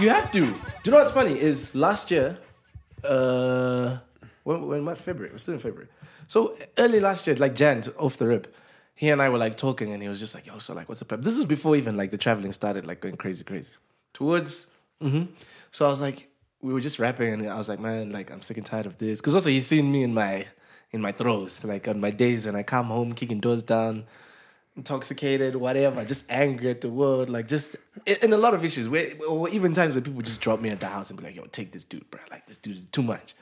You have to. Do you know what's funny? Is last year, uh, when, when what February? We're still in February. So early last year, like Jan, off the rip, he and I were like talking, and he was just like, "Yo, so like, what's the prep?" This was before even like the traveling started, like going crazy, crazy. Towards, mm-hmm. so I was like, we were just rapping, and I was like, man, like I'm sick and tired of this, because also he's seen me in my in my throes, like on my days when I come home, kicking doors down, intoxicated, whatever, just angry at the world, like just in, a lot of issues. Where or even times where people just drop me at the house and be like, "Yo, take this dude, bro. Like this dude's too much."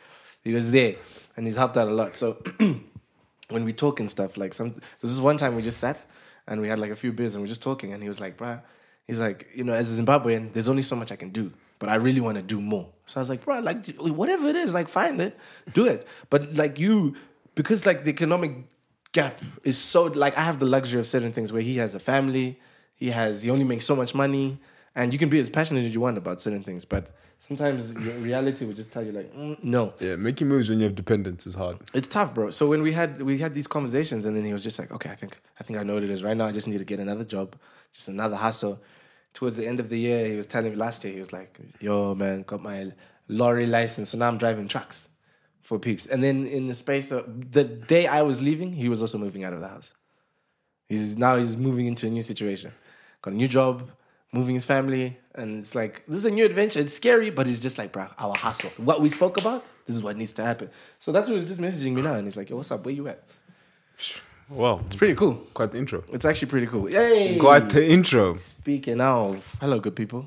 He was there, and he's helped out a lot. So when we talk and stuff, like some this is one time we just sat and we had like a few beers and we are just talking, and he was like, "Bro," he's like, you know, as a Zimbabwean, there's only so much I can do, but I really want to do more. So I was like, bro, like whatever it is, like find it, do it. But like you, because like the economic gap is so like I have the luxury of certain things where he has a family, he has he only makes so much money, and you can be as passionate as you want about certain things, but sometimes reality will just tell you like mm, no. Yeah, making moves when you have dependents is hard. It's tough, bro. So when we had we had these conversations, and then he was just like, "Okay, I think I think I know what it is. Right now, I just need to get another job, just another hustle." Towards the end of the year, he was telling me last year, he was like, "Yo, man, got my lorry license, so now I'm driving trucks for peeps." And then in the space of the day I was leaving, he was also moving out of the house. He's now he's moving into a new situation, got a new job, moving his family, and it's like this is a new adventure. It's scary, but it's just like, bro, our hustle. What we spoke about, this is what needs to happen. So that's who was just messaging me now, and he's like, "Yo, what's up? Where you at?" Wow, It's pretty cool. quite the intro. It's actually pretty cool. Yay! Quite the intro. Speaking of, hello, good people.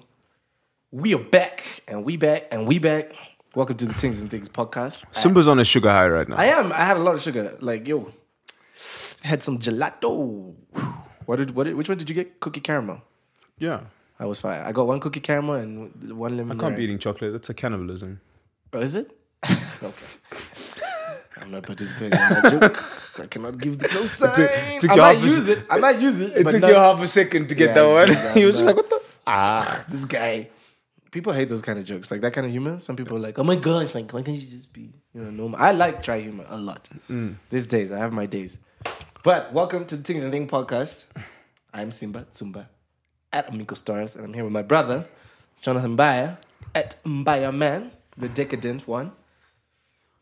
We are back, and we back, and we back. Welcome to the Things and Things podcast. Simba's on a sugar high right now. I am. I had a lot of sugar. Like yo, had some gelato. What did? What did? Which one did you get? Cookie caramel. yeah, I was fine. I got one cookie caramel and one lemon. I can't be eating chocolate. That's a cannibalism. Oh, is it? okay. I'm not participating in that joke. I cannot give the close sign. took I might a use se- it. I might use it. It took not- you half a second to get Yeah, that one. he was just like, "What the?" ah, this guy. People hate those kind of jokes, like that kind of humor. Some people are like, "Oh my gosh, like why can't you just be, you know, normal?" I like dry humor a lot. These days, I have my days. But welcome to the Things and Thing podcast. I'm Simba Tsumba at Amico Stars, and I'm here with my brother Jonathan Mbaya at Mbaya Man, the decadent one.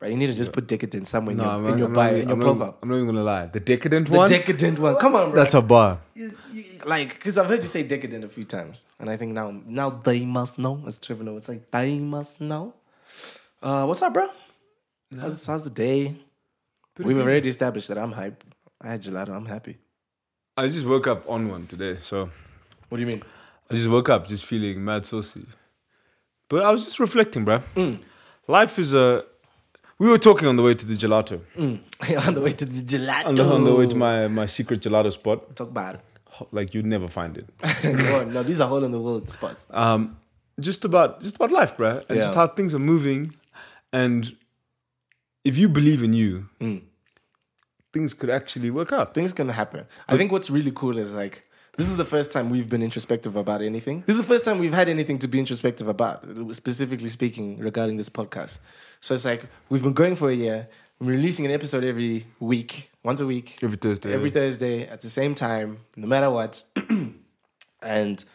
Right, you need to just put decadent somewhere in your, I'm in your I'm bio, not- in your I'm not- I'm not even gonna lie. The decadent the one. The decadent one. Come on, bro. that's a bar. You- you- like because I've heard you say decadent a few times, and I think now now they must know. As Trevor know, it's like they must know. Uh, what's up, bro? How's, how's the day? We've already established that I'm hype. I had gelato. I'm happy. I just woke up on one today, so What do you mean? I just woke up just feeling mad saucy. But I was just reflecting, bro. Mm. Life is a. We were talking on the way to the gelato, on the way to the gelato. on the, on the way to my, my secret gelato spot. talk about it. Like you'd never find it. no, no, these are hole in the world spots. um, just about just about life, bruh, and just how things are moving, and if you believe in you, Mm. things could actually work out. Things can happen. I think what's really cool is like this is the first time we've been introspective about anything. This is the first time we've had anything to be introspective about, specifically speaking regarding this podcast. So it's like we've been going for a year. We're releasing an episode every week, once a week, Every Thursday, every Thursday at the same time, no matter what. and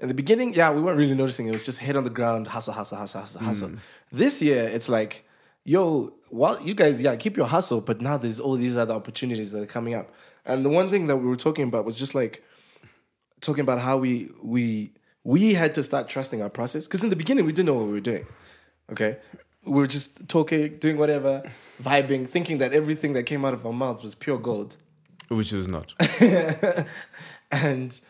in the beginning, yeah, we weren't really noticing. It was just head on the ground, hustle, hustle, hustle, hustle, hmm. hustle. This year, it's like, yo, well, you guys, yeah, keep your hustle, but now there's all these other opportunities that are coming up. And the one thing that we were talking about was just like talking about how we we we had to start trusting our process because in the beginning we didn't know what we were doing. Okay, we were just talking, doing whatever, vibing, thinking that everything that came out of our mouths was pure gold which is not. and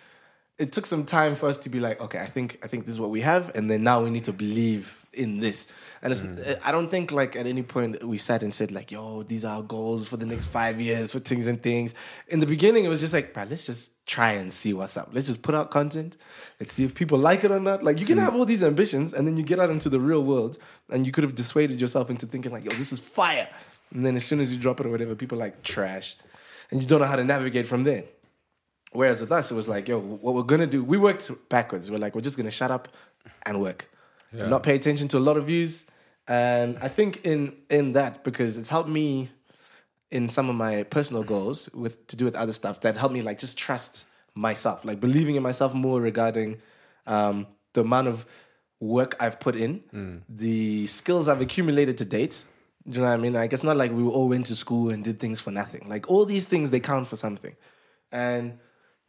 it took some time for us to be like, okay, I think I think this is what we have, and then now we need to believe in this. And it's, mm. uh, I don't think like at any point we sat and said like, yo, these are our goals for the next five years for things and things. In the beginning, it was just like, bro, let's just try and see what's up. Let's just put out content. Let's see if people like it or not. Like you can mm. have all these ambitions, and then you get out into the real world, and you could have dissuaded yourself into thinking like, yo, this is fire. And then as soon as you drop it or whatever, people are like trash, and you don't know how to navigate from there. Whereas with us, it was like, yo, what we're gonna do, we worked backwards. We're like, we're just gonna shut up and work, and not pay attention to a lot of views. And I think in in that because it's helped me in some of my personal goals with to do with other stuff that helped me like just trust myself, like believing in myself more regarding um, the amount of work I've put in, Mm. the skills I've accumulated to date. Do you know what I mean? Like it's not like we all went to school and did things for nothing. Like all these things they count for something, and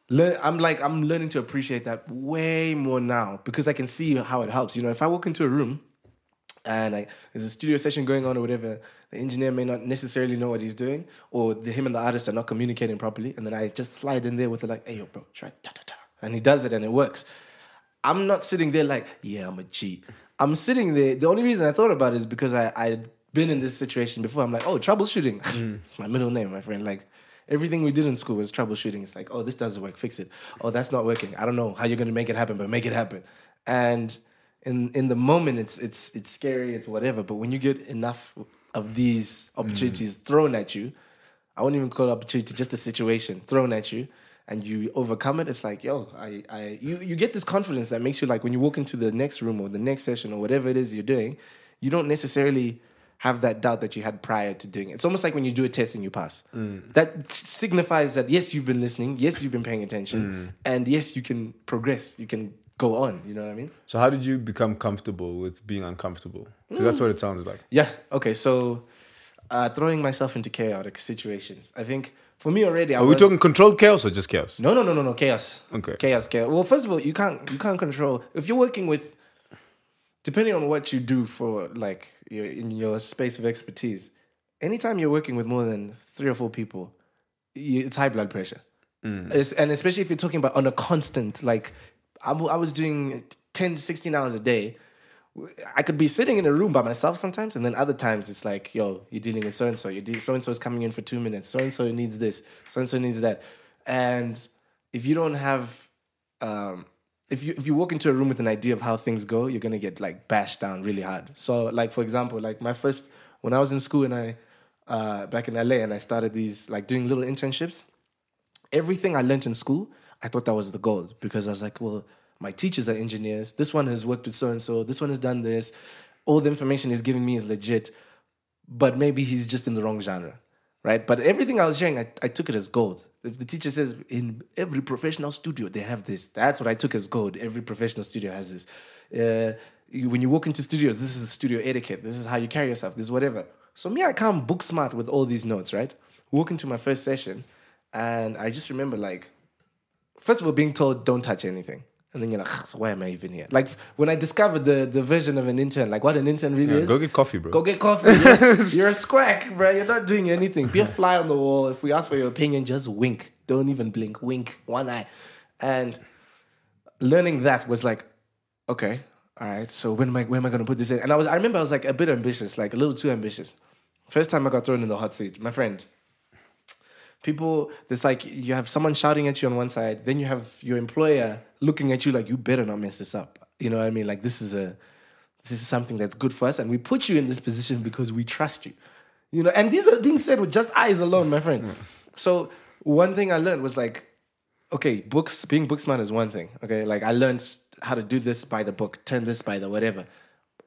I'm like I'm learning to appreciate that way more now because I can see how it helps. You know, if I walk into a room and I, there's a studio session going on or whatever, the engineer may not necessarily know what he's doing, or the, him and the artist are not communicating properly, and then I just slide in there with it like, "Hey, yo, bro, try da da da," and he does it and it works. I'm not sitting there like, "Yeah, I'm a G." I'm sitting there. The only reason I thought about it is because I I'd been in this situation before. I'm like, "Oh, troubleshooting." it's my middle name, my friend. Like. Everything we did in school was troubleshooting. It's like, oh, this doesn't work, fix it. Oh, that's not working. I don't know how you're gonna make it happen, but make it happen. And in in the moment it's it's it's scary it's whatever but when you get enough of these opportunities mm. thrown at you i wouldn't even call it opportunity just a situation thrown at you and you overcome it it's like yo i i you you get this confidence that makes you like when you walk into the next room or the next session or whatever it is you're doing you don't necessarily have that doubt that you had prior to doing it. It's almost like when you do a test and you pass. That signifies that yes, you've been listening, yes, you've been paying attention, and yes, you can progress. You can go on. You know what I mean? So how did you become comfortable with being uncomfortable? 'Cause that's what it sounds like. Yeah. Okay. So, uh, throwing myself into chaotic situations. I think for me already. I Are we was- talking controlled chaos or just chaos? No, no, no, no, no. Chaos. Okay. Chaos. Chaos. Well, first of all, you can't you can't control if you're working with. Depending on what you do for like your in your space of expertise, anytime you're working with more than three or four people, you, it's high blood pressure. It's, and especially if you're talking about on a constant, like I, w- I was doing 10 to 16 hours a day. I could be sitting in a room by myself sometimes, and then other times it's like, yo, you're dealing with so and so. You so and so is coming in for two minutes. So and so needs this. So and so needs that. And if you don't have, um, if you if you walk into a room with an idea of how things go, you're gonna get like bashed down really hard. So, like for example, like my first when I was in school and I uh, back in LA and I started these like doing little internships everything I learned in school, I thought that was the goal because I was like, well, my teachers are engineers. This one has worked with so and so. This one has done this. All the information he's giving me is legit, but maybe he's just in the wrong genre, right? But everything I was hearing, I, I took it as gold. If the teacher says in every professional studio they have this, that's what I took as gold. Every professional studio has this. Uh, when you walk into studios, this is the studio etiquette. This is how you carry yourself. This is whatever. So me, I come book smart with all these notes, right? Walk into my first session, and I just remember like, first of all, being told don't touch anything. And then you're like, "Ah, so why am I even here? Like when I discovered the the version of an intern, like what an intern really Yeah, is. go get coffee, bro. Go get coffee. Yes. You're a squack, bro. You're not doing anything. Be a fly on the wall. If we ask for your opinion, just wink. Don't even blink. Wink. One eye. And learning that was like, okay, all right. So when am I when am I gonna put this in? And I was I remember I was like a bit ambitious, like a little too ambitious. First time I got thrown in the hot seat, my friend. People, it's like you have someone shouting at you on one side, then you have your employer looking at you like you better not mess this up. You know what I mean? Like this is a this is something that's good for us, and we put you in this position because we trust you. You know, and these are being said with just eyes alone, my friend. Mm. So one thing I learned was like, okay, books being book smart is one thing. Okay, like I learned how to do this by the book, turn this by the whatever.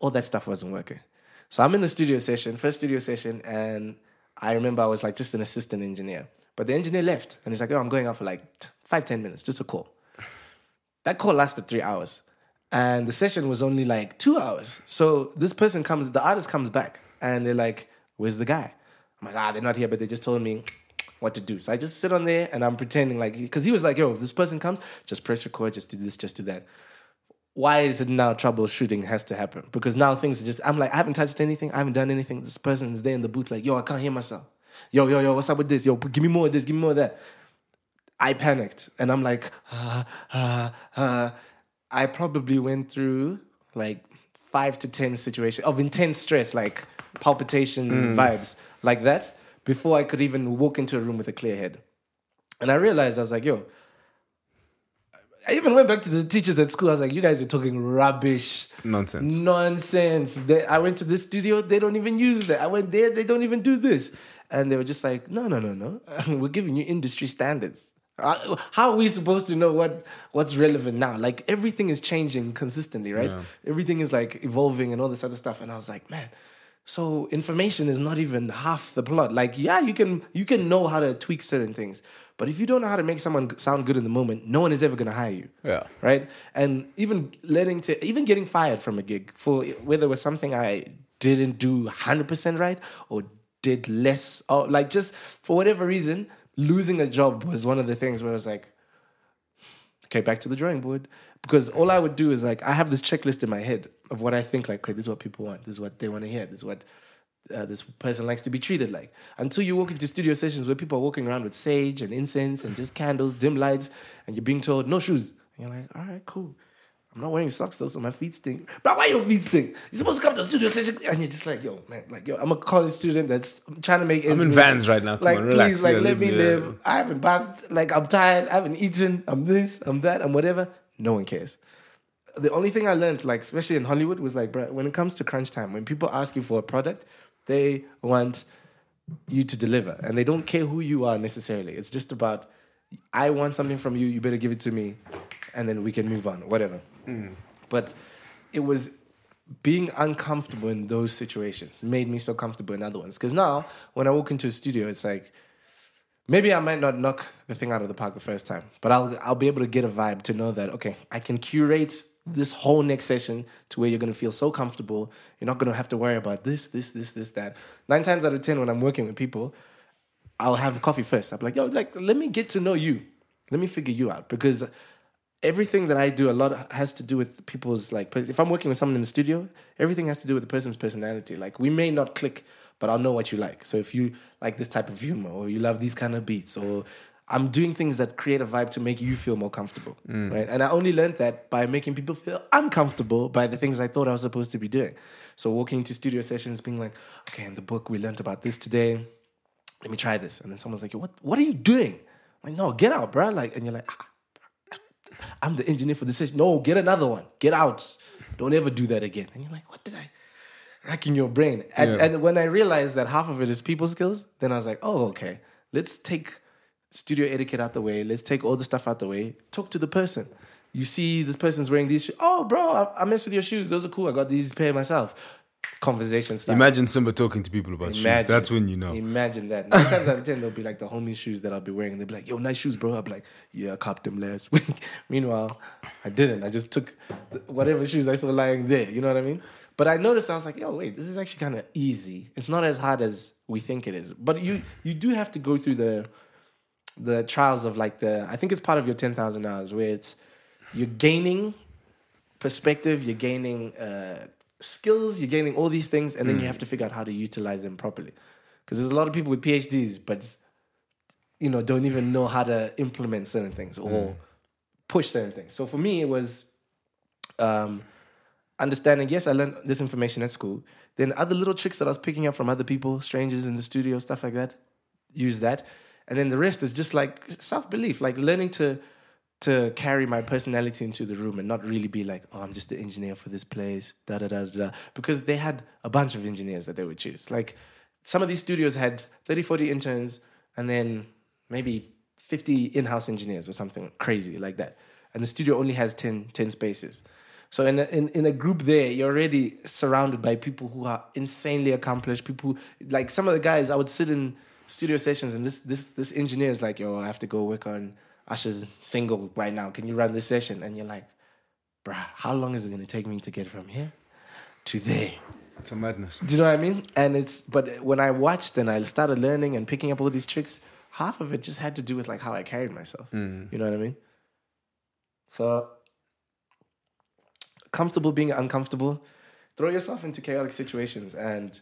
All that stuff wasn't working. So I'm in the studio session, first studio session, and I remember I was like just an assistant engineer. But the engineer left, and he's like, "Oh, I'm going out for like five, ten minutes, just a call." That call lasted three hours, and the session was only like two hours. So this person comes, the artist comes back, and they're like, "Where's the guy?" I'm like, "Ah, they're not here, but they just told me what to do." So I just sit on there and I'm pretending like, because he was like, "Yo, if this person comes, just press record, just do this, just do that." Why is it now troubleshooting has to happen? Because now things are just. I'm like, I haven't touched anything. I haven't done anything. This person's there in the booth, like, "Yo, I can't hear myself." Yo, yo, yo, what's up with this? Yo, give me more of this. Give me more of that. I panicked and I'm like, ah, ah, ah. I probably went through like five to 10 situations of intense stress, like palpitation vibes, like that, before I could even walk into a room with a clear head. And I realized, I was like, yo, I even went back to the teachers at school. I was like, you guys are talking rubbish. Nonsense. Nonsense. They, I went to this studio, they don't even use that. I went there, they don't even do this. And they were just like, no, no, no, no. We're giving you industry standards. Uh, How are we supposed to know what what's relevant now? Like everything is changing consistently, right? Yeah. Everything is like evolving and all this other stuff. And I was like, man. So information is not even half the plot. Like, yeah, you can you can know how to tweak certain things, but if you don't know how to make someone sound good in the moment, no one is ever gonna hire you. Yeah. Right. And even letting to even getting fired from a gig for whether it was something I didn't do hundred percent right or did less or like just for whatever reason, losing a job was one of the things where I was like, okay, back to the drawing board. Because all I would do is like I have this checklist in my head of what I think like, okay, this is what people want, this is what they want to hear, this is what uh, this person likes to be treated like. Until you walk into studio sessions where people are walking around with sage and incense and just candles, dim lights, and you're being told no shoes. And you're like, all right, cool. I'm not wearing socks though, so my feet stink. But why your feet stink? You're supposed to come to a studio session, and you're just like, yo, man, like, yo, I'm a college student that's trying to make. I'm in. Vans right now. Come Like, on, relax. please, like, Yeah, let me live. I haven't bathed. Like, I'm tired. I haven't eaten. I'm this. I'm that. I'm whatever. No one cares. The only thing I learned, like, especially in Hollywood, was like, bro, when it comes to crunch time, when people ask you for a product, they want you to deliver, and they don't care who you are necessarily. It's just about, I want something from you. You better give it to me, and then we can move on. Whatever. But it was being uncomfortable in those situations made me so comfortable in other ones. Because now, when I walk into a studio, it's like maybe I might not knock the thing out of the park the first time, but I'll I'll be able to get a vibe to know that okay, I can curate this whole next session to where you're gonna feel so comfortable. You're not gonna have to worry about this, this, this, this, that. Nine times out of ten, when I'm working with people, I'll have coffee first. I'm like, yo, like let me get to know you. Let me figure you out because everything that I do a lot has to do with people's like if I'm working with someone in the studio, everything has to do with the person's personality. Like we may not click, but I'll know what you like. So if you like this type of humor or you love these kind of beats or I'm doing things that create a vibe to make you feel more comfortable, right? And I only learned that by making people feel uncomfortable by the things I thought I was supposed to be doing. So walking into studio sessions, being like, okay, in the book we learned about this today. Let me try this, and then someone's like, "What? What are you doing?" I'm like, "No, get out, bro!" Like, and you're like, "Ah, I'm the engineer for the session. No, get another one. Get out. Don't ever do that again. And you're like, what did I? Racking your brain. And, Yeah. and when I realized that half of it is people skills, then I was like, oh, okay. Let's take studio etiquette out the way. Let's take all the stuff out the way. Talk to the person. You see this person's wearing these shoes. Oh, bro, I, I messed with your shoes. Those are cool. I got these pair myself. Conversation stuff. Imagine Simba talking to people about shoes. That's when you know. Imagine that. Nine times out of ten, they'll be like the homie shoes that I'll be wearing. They'll be like, "Yo, nice shoes, bro." I'll be like, "Yeah, I copped them last week." Meanwhile, I didn't. I just took whatever shoes I saw lying there. You know what I mean? But I noticed I was like, "Yo, wait, this is actually kind of easy. It's not as hard as we think it is." But you you do have to go through the the trials of like the. I think it's part of your ten thousand hours where it's you're gaining perspective, you're gaining uh, skills, you're gaining all these things, and then you have to figure out how to utilize them properly. Because there's a lot of people with PhDs, but you know, don't even know how to implement certain things or push certain things. So for me, it was um, understanding. Yes, I learned this information at school. Then other little tricks that I was picking up from other people, strangers in the studio, stuff like that. Use that, and then the rest is just like self belief, like learning to to carry my personality into the room and not really be like, oh, I'm just the engineer for this place, da da da da. Because they had a bunch of engineers that they would choose. Like some of these studios had 30, 40 interns and then maybe 50 in house engineers or something crazy like that. And the studio only has 10, 10 spaces. So in a, in, in a group there, you're already surrounded by people who are insanely accomplished. People like some of the guys. I would sit in studio sessions, and this this this engineer is like, "Yo, I have to go work on Usher's single right now. Can you run this session?" And you're like, "Bruh, how long is it gonna take me to get from here to there?" It's a madness. Do you know what I mean? And it's but when I watched and I started learning and picking up all these tricks, half of it just had to do with like how I carried myself. Hmm. You know what I mean? So comfortable being uncomfortable, throw yourself into chaotic situations and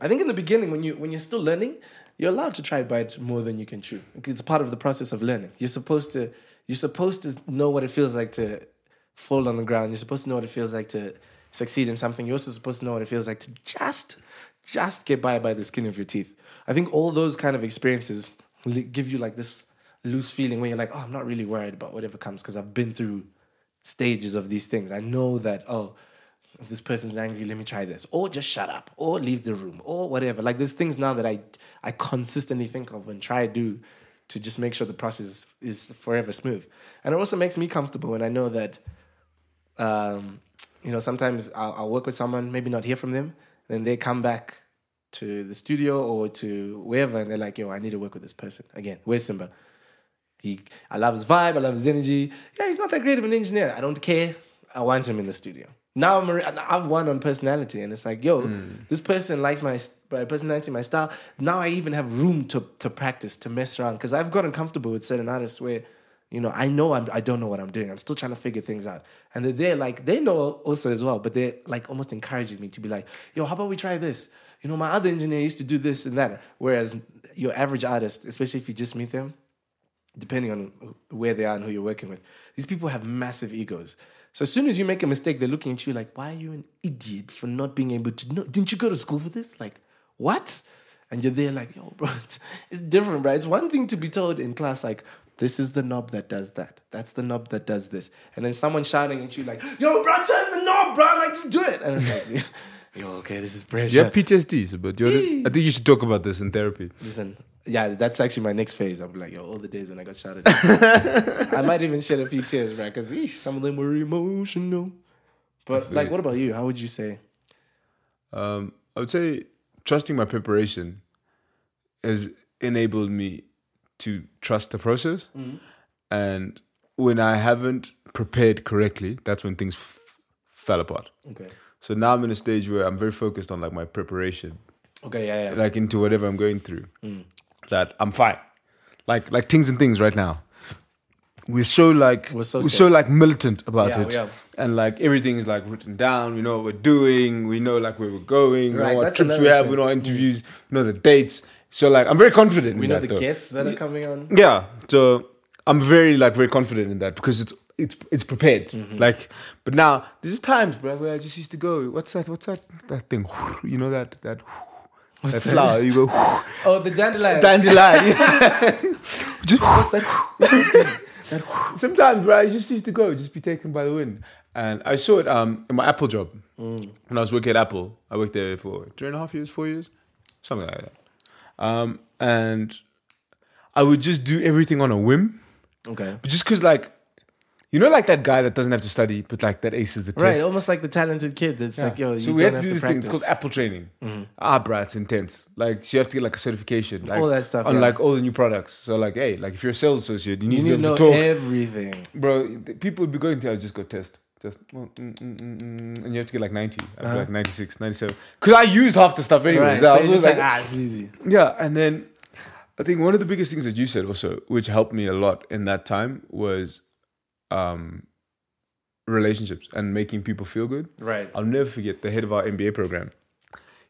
I think in the beginning when you when you're still learning, you're allowed to try bite more than you can chew. It's part of the process of learning. You're supposed to you're supposed to know what it feels like to fall on the ground. You're supposed to know what it feels like to succeed in something. You're also supposed to know what it feels like to just just get by by the skin of your teeth. I think all those kind of experiences give you like this loose feeling where you're like, oh, I'm not really worried about whatever comes because I've been through stages of these things. I know that oh, if this person's angry, let me try this, or just shut up, or leave the room, or whatever. Like there's things now that I I consistently think of and try to do to just make sure the process is forever smooth. And it also makes me comfortable when I know that, um, you know, sometimes I'll, I'll work with someone, maybe not hear from them, Then they come back to the studio or to wherever, and they're like, "Yo, I need to work with this person again." Where's Simba? He, I love his vibe. I love his energy. Yeah, he's not that great of an engineer. I don't care. I want him in the studio. Now I'm, I've won on personality, and it's like, yo, hmm. this person likes my, my personality, my style. Now I even have room to to practice, to mess around, because I've gotten comfortable with certain artists where, you know, I know I'm, I don't know what I'm doing. I'm still trying to figure things out, and they're there, like they know also as well, but they're like almost encouraging me to be like, yo, how about we try this? You know, my other engineer used to do this and that. Whereas your average artist, especially if you just meet them, depending on where they are and who you're working with, these people have massive egos. So as soon as you make a mistake, they're looking at you like, "Why are you an idiot for not being able to know? Didn't you go to school for this? Like, what?" And you're there like, "Yo, bro, it's, it's different, right? It's one thing to be told in class like." This is the knob that does that. That's the knob that does this. And then someone shouting at you like, "Yo, bro, turn the knob, bro! Like, just do it." And it's like, "Yo, okay, this is pressure." You have PTSD, but you're, I think you should talk about this in therapy. Listen, yeah, that's actually my next phase. I'm like, yo, all the days when I got shouted at. I might even shed a few tears, right? Because some of them were emotional. But, like, what about you? How would you say? Um, I would say trusting my preparation has enabled me to trust the process. And when I haven't prepared correctly, that's when things f- fell apart. Okay. So now I'm in a stage where I'm very focused on like my preparation, Okay, yeah, yeah. like into whatever I'm going through. Hmm. That I'm fine. Like like things and things right now. We're so like We're we're so so, like militant about Yeah, it, we and like everything is like written down. We know what we're doing. We know like where we're going. We Right, know what trips we have. thing. We know interviews. Hmm. We know the dates. So like I'm very confident. we know the though. guests that are coming on. Yeah, so I'm very like very confident in that because it's it's it's prepared. Mm-hmm. Like, but now there's times, bro, where I just used to go. What's that? What's that? That thing? You know that that that that? flower? You go Oh, the dandelion. dandelion. just what's that? Sometimes, bro, I just used to go, just be taken by the wind. And I saw it um in my Apple job Mm. when I was working at Apple. I worked there for three and a half years, four years, something like that. Um, and I would just do everything on a whim. okay. But just because, like, you know, like that guy that doesn't have to study, but like that aces the test. Right, almost like the talented kid that's like, yo, you so we don't had have to do to this thing. It's called Apple training. Ah, bruh, it's intense. Like, so you have to get like a certification, like All that stuff, on yeah. like all the new products. So like, hey, like if you're a sales associate, you need you need to know to talk, everything. bro. People would be going to, I just go test. Just mm, mm, mm, mm, mm, and you have to get like 90, I'd like 96, 97. Because I used half the stuff anyway. Uh-huh. Right, so I was just like, like, ah, it's easy. yeah, and then I think one of the biggest things that you said also, which helped me a lot in that time, was um, relationships and making people feel good. Right. I'll never forget the head of our MBA program.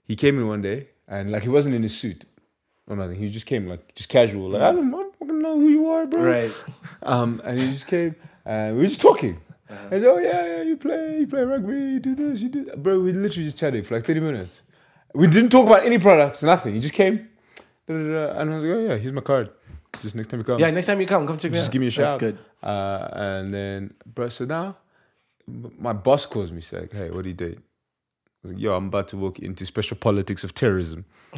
He came in one day and like he wasn't in his suit or nothing. He just came like just casual, like I don't, I don't fucking know who you are, bro. Right. Um, and he just came and we were just talking. Uh-huh. I said, "Oh yeah, yeah, you play, you play rugby, you do this, you do that." Bro, we literally just chatted for like thirty minutes. We didn't talk about any products, nothing. He just came, and I was like, "Oh yeah, here's my card. Just next time you come, Yeah, next time you come, come check me just out. give me a shout." That's good. Uh, and then, bro, so now my boss calls me, he's like, "Hey, what do you do? I was like, Yo, I'm about to walk into special politics of terrorism.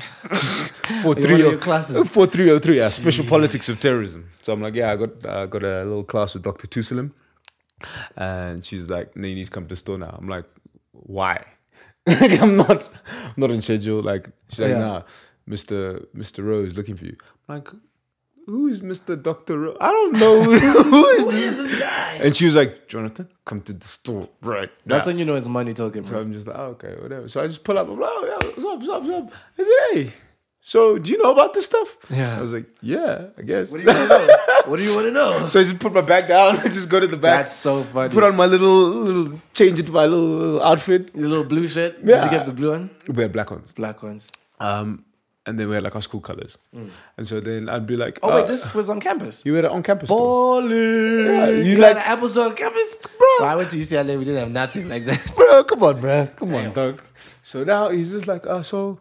Four In one three of your oh classes. four three oh three. Yeah, special politics of terrorism. So I'm like, yeah, I got I got a little class with Dr. Tusalim, and she's like, no, you need to come to the store now. I'm like, why? Like, I'm not I'm not on schedule. Like she's like, Yeah. nah, Mr. Mr. Rose looking for you. I'm like, who is Mr. Dr. Rose? I don't know who is this. Guy? And she was like, Jonathan, come to the store right now. That's when you know it's money talking, So bro. I'm just like, oh, okay, whatever. So I just pull up. I'm like, oh, yeah, what's up, what's up, what's up? I say, hey, so do you know about this stuff? Yeah. I was like, yeah, I guess. What do you want to know? what do you want to know? so I just put my bag down. I just go to the back. That's so funny. put on my little, little, change into my little, little outfit. Your little blue shirt. Did you get the blue one? We had black ones. Black ones. Um, and then we had like our school colors. And so then I'd be like, Oh uh, wait, this was on campus. You had it on campus. store. Balling. Yeah, you, you like like- an Apple Store on campus, Bro. I went to UCLA. We didn't have nothing like that. bro, come on, bro, come on, dog. So now he's just like, oh, so,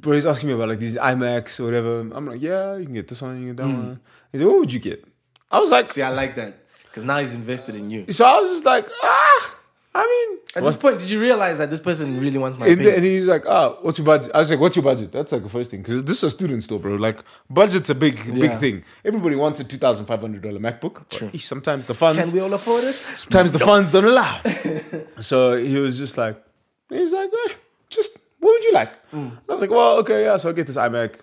bro, he's asking me about like these iMacs or whatever. I'm like, yeah, you can get this one, you can get that one. He's like, what would you get? I was like, See, I like that because now he's invested in you. so I was just like, ah, I mean, At what- this point, did you realize that this person really wants my and, opinion? and he's like, ah, what's your budget? I was like, what's your budget? That's like the first thing because this is a student store, bro. Like, budget's a big, big thing. Everybody wants a two thousand five hundred dollar MacBook. True. eesh, Sometimes the funds, Can we all afford it? sometimes the funds don't allow. so he was just like, he's like, eh, just what would you like? And I was like, well, okay, yeah. So I get this iMac.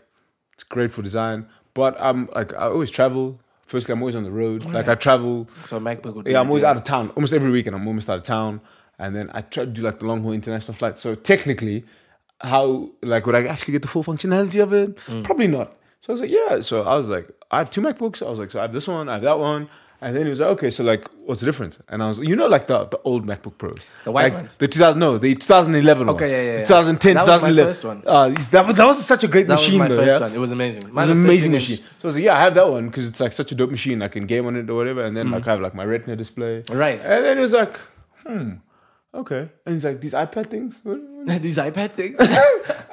It's great for design, but I'm like, I always travel. Firstly, I'm always on the road. Like I travel. So MacBook would be Yeah, I'm always ideal. out of town. Almost every weekend, I'm almost out of town. And then I try to do like the long haul international flight. So technically, how like would I actually get the full functionality of it? Mm. Probably not. So I was like, yeah. So I was like, I have two MacBooks. I was like, so I have this one, I have that one. And then he was like, okay, so like, what's the difference? And I was, you know, like the, the old MacBook Pros, The white like, ones? the 2000, no, the 2011 one. Okay, yeah, yeah, The yeah. 2010, That was my 2011. first one. Uh, that, was- that was such a great That machine, was my though. first yeah? one. It was amazing. It Mine was an amazing 13 inch. machine. So I was like, yeah, I have that one because it's like such a dope machine. I can game on it or whatever. And then like I have like my Retina display. Right. And then it was like, hmm, okay. And he's like, these iPad things. These iPad things.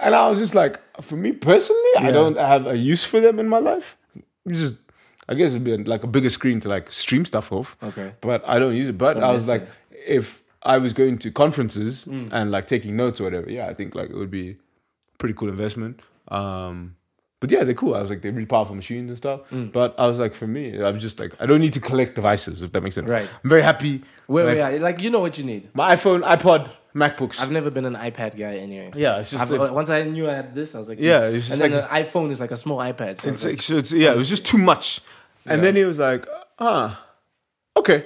And I was just like, for me personally, I don't have a use for them in my life. It's just, I guess it'd be like a bigger screen to like stream stuff off. Okay. But I don't use it. But I was like, if I was going to conferences Mm. and like taking notes or whatever, yeah, I think like it would be pretty cool investment. Um, but yeah, they're cool. I was like, they're really powerful machines and stuff. Mm. But I was like, for me, I'm just like, I don't need to collect devices, if that makes sense. Right. I'm very happy. Where like, we are, like you know what you need. My iPhone, iPod, MacBooks. I've never been an iPad guy, anyways. Yeah, it's just the- once I knew I had this, I was like, Yeah, it's just and then like- an iPhone is like a small iPad. So It's it's it's, yeah, it was just too much. And Yeah. then he was like, ah, okay.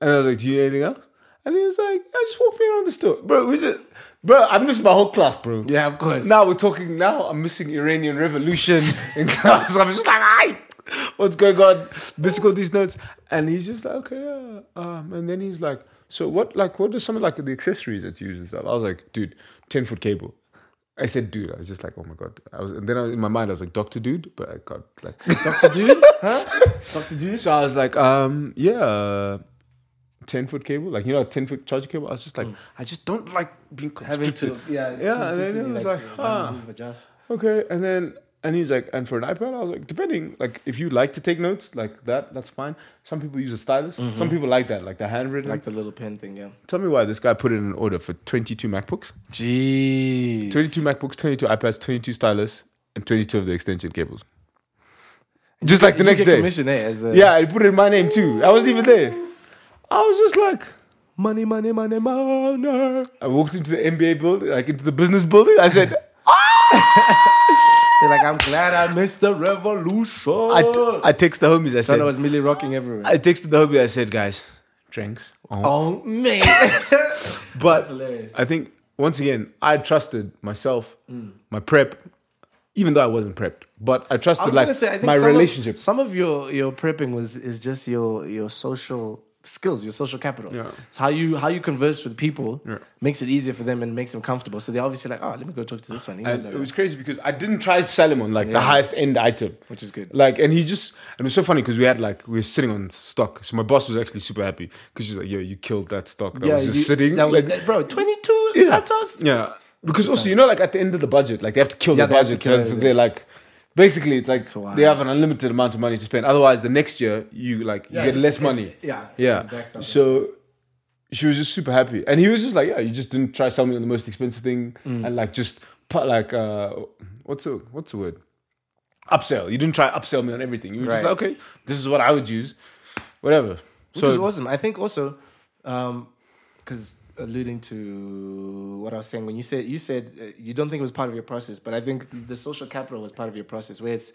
And I was like, do you need anything else? And he was like, I just walked me around the store. Bro, was it? Bro, I missed my whole class, bro. yeah, of course. Now we're talking, now I'm missing Iranian Revolution in class. I'm just like, what's going on? All these notes. And he's just like, okay, yeah. Um, and then he's like, so what, like, what are some of like the accessories that you use and stuff? I was like, dude, 10 foot cable. I said, dude. I was just like, oh my god. I was, and then I, in my mind, I was like, Doctor Dude, but I got like, Doctor Dude, huh? Doctor Dude. so I was like, um, yeah, ten foot cable, like you know, ten foot charger cable. I was just like, I just don't like being Mm. Having to, yeah, Yeah, and then it was like, one huh. Okay, and then and he's like, and for an iPad, I was like, depending, like if you like to take notes like that, that's fine. Some people use a stylus. Some people like that, like the handwritten. Like the little pen thing, yeah. Tell me why this guy put in an order for twenty two MacBooks, Jeez. twenty two MacBooks, twenty two iPads, twenty two stylus, and twenty two of the extension cables. Just like the next day. Eh, the Yeah, I put it in my name too. I wasn't even there. I was just like, money, money, money, money. I walked into the MBA building, like into the business building. I said, They're like, I'm glad I missed the revolution. I, t- I texted the homies. I Thought said, I was Millie rocking everywhere. I texted the homies. I said, guys, drinks. Oh. oh man, but that's hilarious. I think once again, I trusted myself, my prep, even though I wasn't prepped. But I I trusted was like say, I my some of- relationship. some of your your prepping was is just your your social skills, your social capital. Yeah. It's how you how you converse with people Yeah. makes it easier for them and makes them comfortable. So they're obviously like, oh, let me go talk to this one. He knows and that it was crazy because I didn't try to sell him on like the highest end item. which is good. Like, and he just, and it was so funny because we had like, we were sitting on stock. So my boss was actually super happy because she's like, yo, you killed that stock that was just you- sitting. that like, bro, twenty two yeah. laptops. Yeah. Because also, you know, like at the end of the budget, like they have to kill Yeah, the they have to budget. kill so it. they're like, basically, it's like wild. they have an unlimited amount of money to spend. Otherwise, the next year, you like, you get less money. yeah, Yeah. it backs up. So she was just super happy. And he was just like, yeah, you just didn't try selling me on the most expensive thing Mm. and like just put like, uh, what's the, what's the word? Upsell. You didn't try upsell me on everything. You were just Right. like, okay, this is what I would use. Whatever. which is awesome. I think also, because alluding to what I was saying when you said you said uh, you don't think it was part of your process, but I think the social capital was part of your process, where it's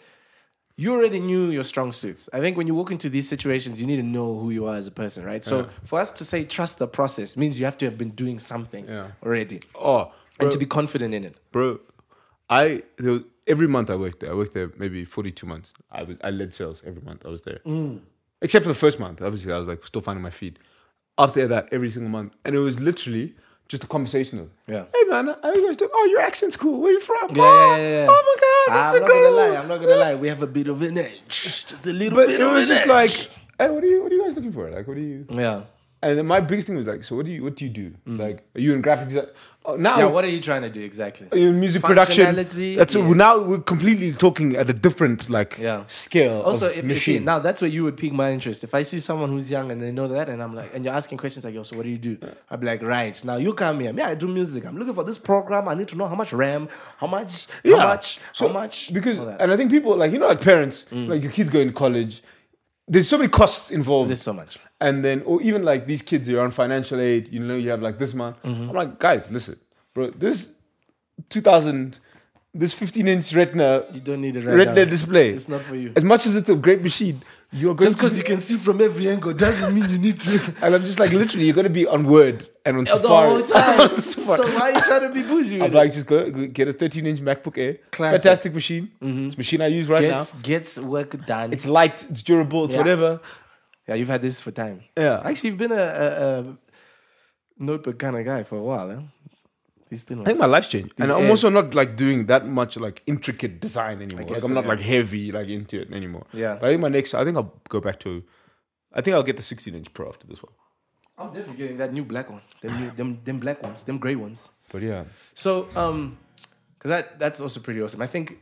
you already knew your strong suits. I think when you walk into these situations, you need to know who you are as a person, right? So for us to say trust the process means you have to have been doing something Yeah. already Oh, and to be confident in it. bro. I every month I worked there. I worked there maybe forty two months. I was I led sales every month. I was there, except for the first month. Obviously, I was like still finding my feet. After that, every single month, and it was literally just a conversational. Yeah. Hey man, how you guys doing? Oh, your accent's cool. Where you from? Yeah, oh, yeah, yeah, yeah. oh my god, this I'm is not gonna lie. I'm not gonna lie. We have a bit of an edge, just a little But bit it of was just edge. like, hey, what are you? What are you guys looking for? Like, what are you? yeah, And then my biggest thing was like, so what do you? What do you do? Like, are you in graphic design? Oh, now Mm. yeah. What are you trying to do exactly? in music production. That's yes. now we're completely talking at a different like Yeah. scale. Also, of if you see, machine. now that's where you would pique my interest. If I see someone who's young and they know that, and I'm like, and you're asking questions like, "Yo, so what do you do?" I'd be like, "Right now, you come here. Yeah, I do music. I'm looking for this program. I need to know how much RAM, how much, how much, So- how much." because. Mm. and I think people like you know like parents like your kids going to college. There's so many costs involved. there's so much. and then or even like these kids are on financial aid. You know, you have like this month. Mm-hmm. I'm like, guys, listen, bro. This 2000, this 15 inch Retina You don't need a right Retina display. It's not for you. As much as it's a great machine, you're going Just to because you can see from every angle doesn't mean you need to. And I'm just like, literally, you're gonna be on Word and on oh, the Safari. whole time. So why are you trying to be bougie? I'm like, just go, go get a 13 inch MacBook Air. Classic. Fantastic machine. Mm-hmm. It's a machine I use right? Gets, gets work done. It's light, it's durable, it's Yeah. whatever. yeah, you've had this for time. Yeah. Actually, you've been a, a, a notebook kind of guy for a while, huh? These thin I think my life's changed. And I'm airs. also not like doing that much like intricate design anymore. Like I'm so, not yeah. like heavy like into it anymore. Yeah. But I think my next I think I'll go back to I think I'll get the 16 inch Pro after this one. I'm definitely getting that new black one. Them, new, them, them black ones. Them gray ones. But yeah. So, um, because that that's also pretty awesome. I think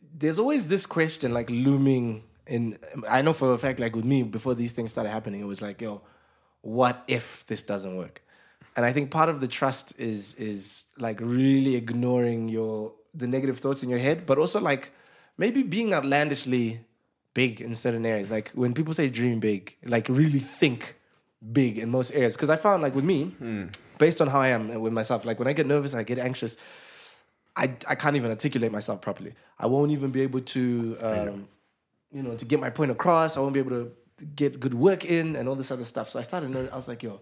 there's always this question like looming, and I know for a fact, like with me, before these things started happening, it was like, yo, what if this doesn't work? And I think part of the trust is is like really ignoring your the negative thoughts in your head, but also like maybe being outlandishly big in certain areas. Like when people say dream big, like really think big in most areas. Because I found like with me, based on how I am with myself, like when I get nervous, I get anxious. I, I can't even articulate myself properly. I won't even be able to, um, you know, to get my point across. I won't be able to get good work in and all this other stuff. So I started knowing, I was like, yo,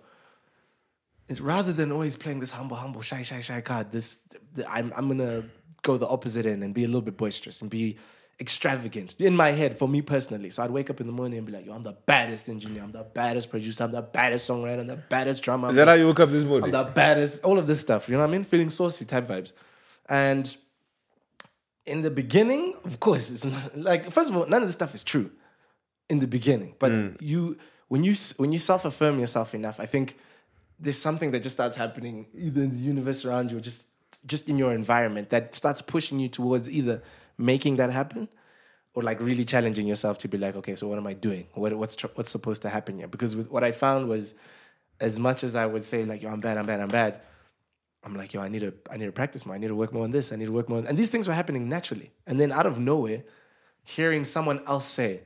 it's rather than always playing this humble, humble, shy, shy, shy card, this, the, I'm, I'm going to go the opposite end and be a little bit boisterous and be extravagant in my head for me personally. So I'd wake up in the morning and be like, yo, I'm the baddest engineer, I'm the baddest producer, I'm the baddest songwriter, I'm the baddest drummer. Is that how you woke up this morning? I'm the baddest, all of this stuff. You know what I mean? Feeling saucy type vibes. And in the beginning, of course, it's not, like first of all, none of this stuff is true in the beginning. But hmm. you, when you when you self affirm yourself enough, I think there's something that just starts happening either in the universe around you or just just in your environment that starts pushing you towards either making that happen or like really challenging yourself to be like, okay, so what am I doing? What, what's tr- what's supposed to happen here? Because with, what I found was, as much as I would say like, yo, I'm bad, I'm bad, I'm bad. I'm like, yo, I need to, I need to practice more. I need to work more on this. I need to work more. On, and these things were happening naturally. And then out of nowhere, hearing someone else say,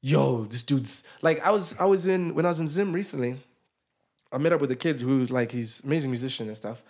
yo, this dude's like, I was, I was in when I was in Zim recently. I met up with a kid who's like he's amazing musician and stuff.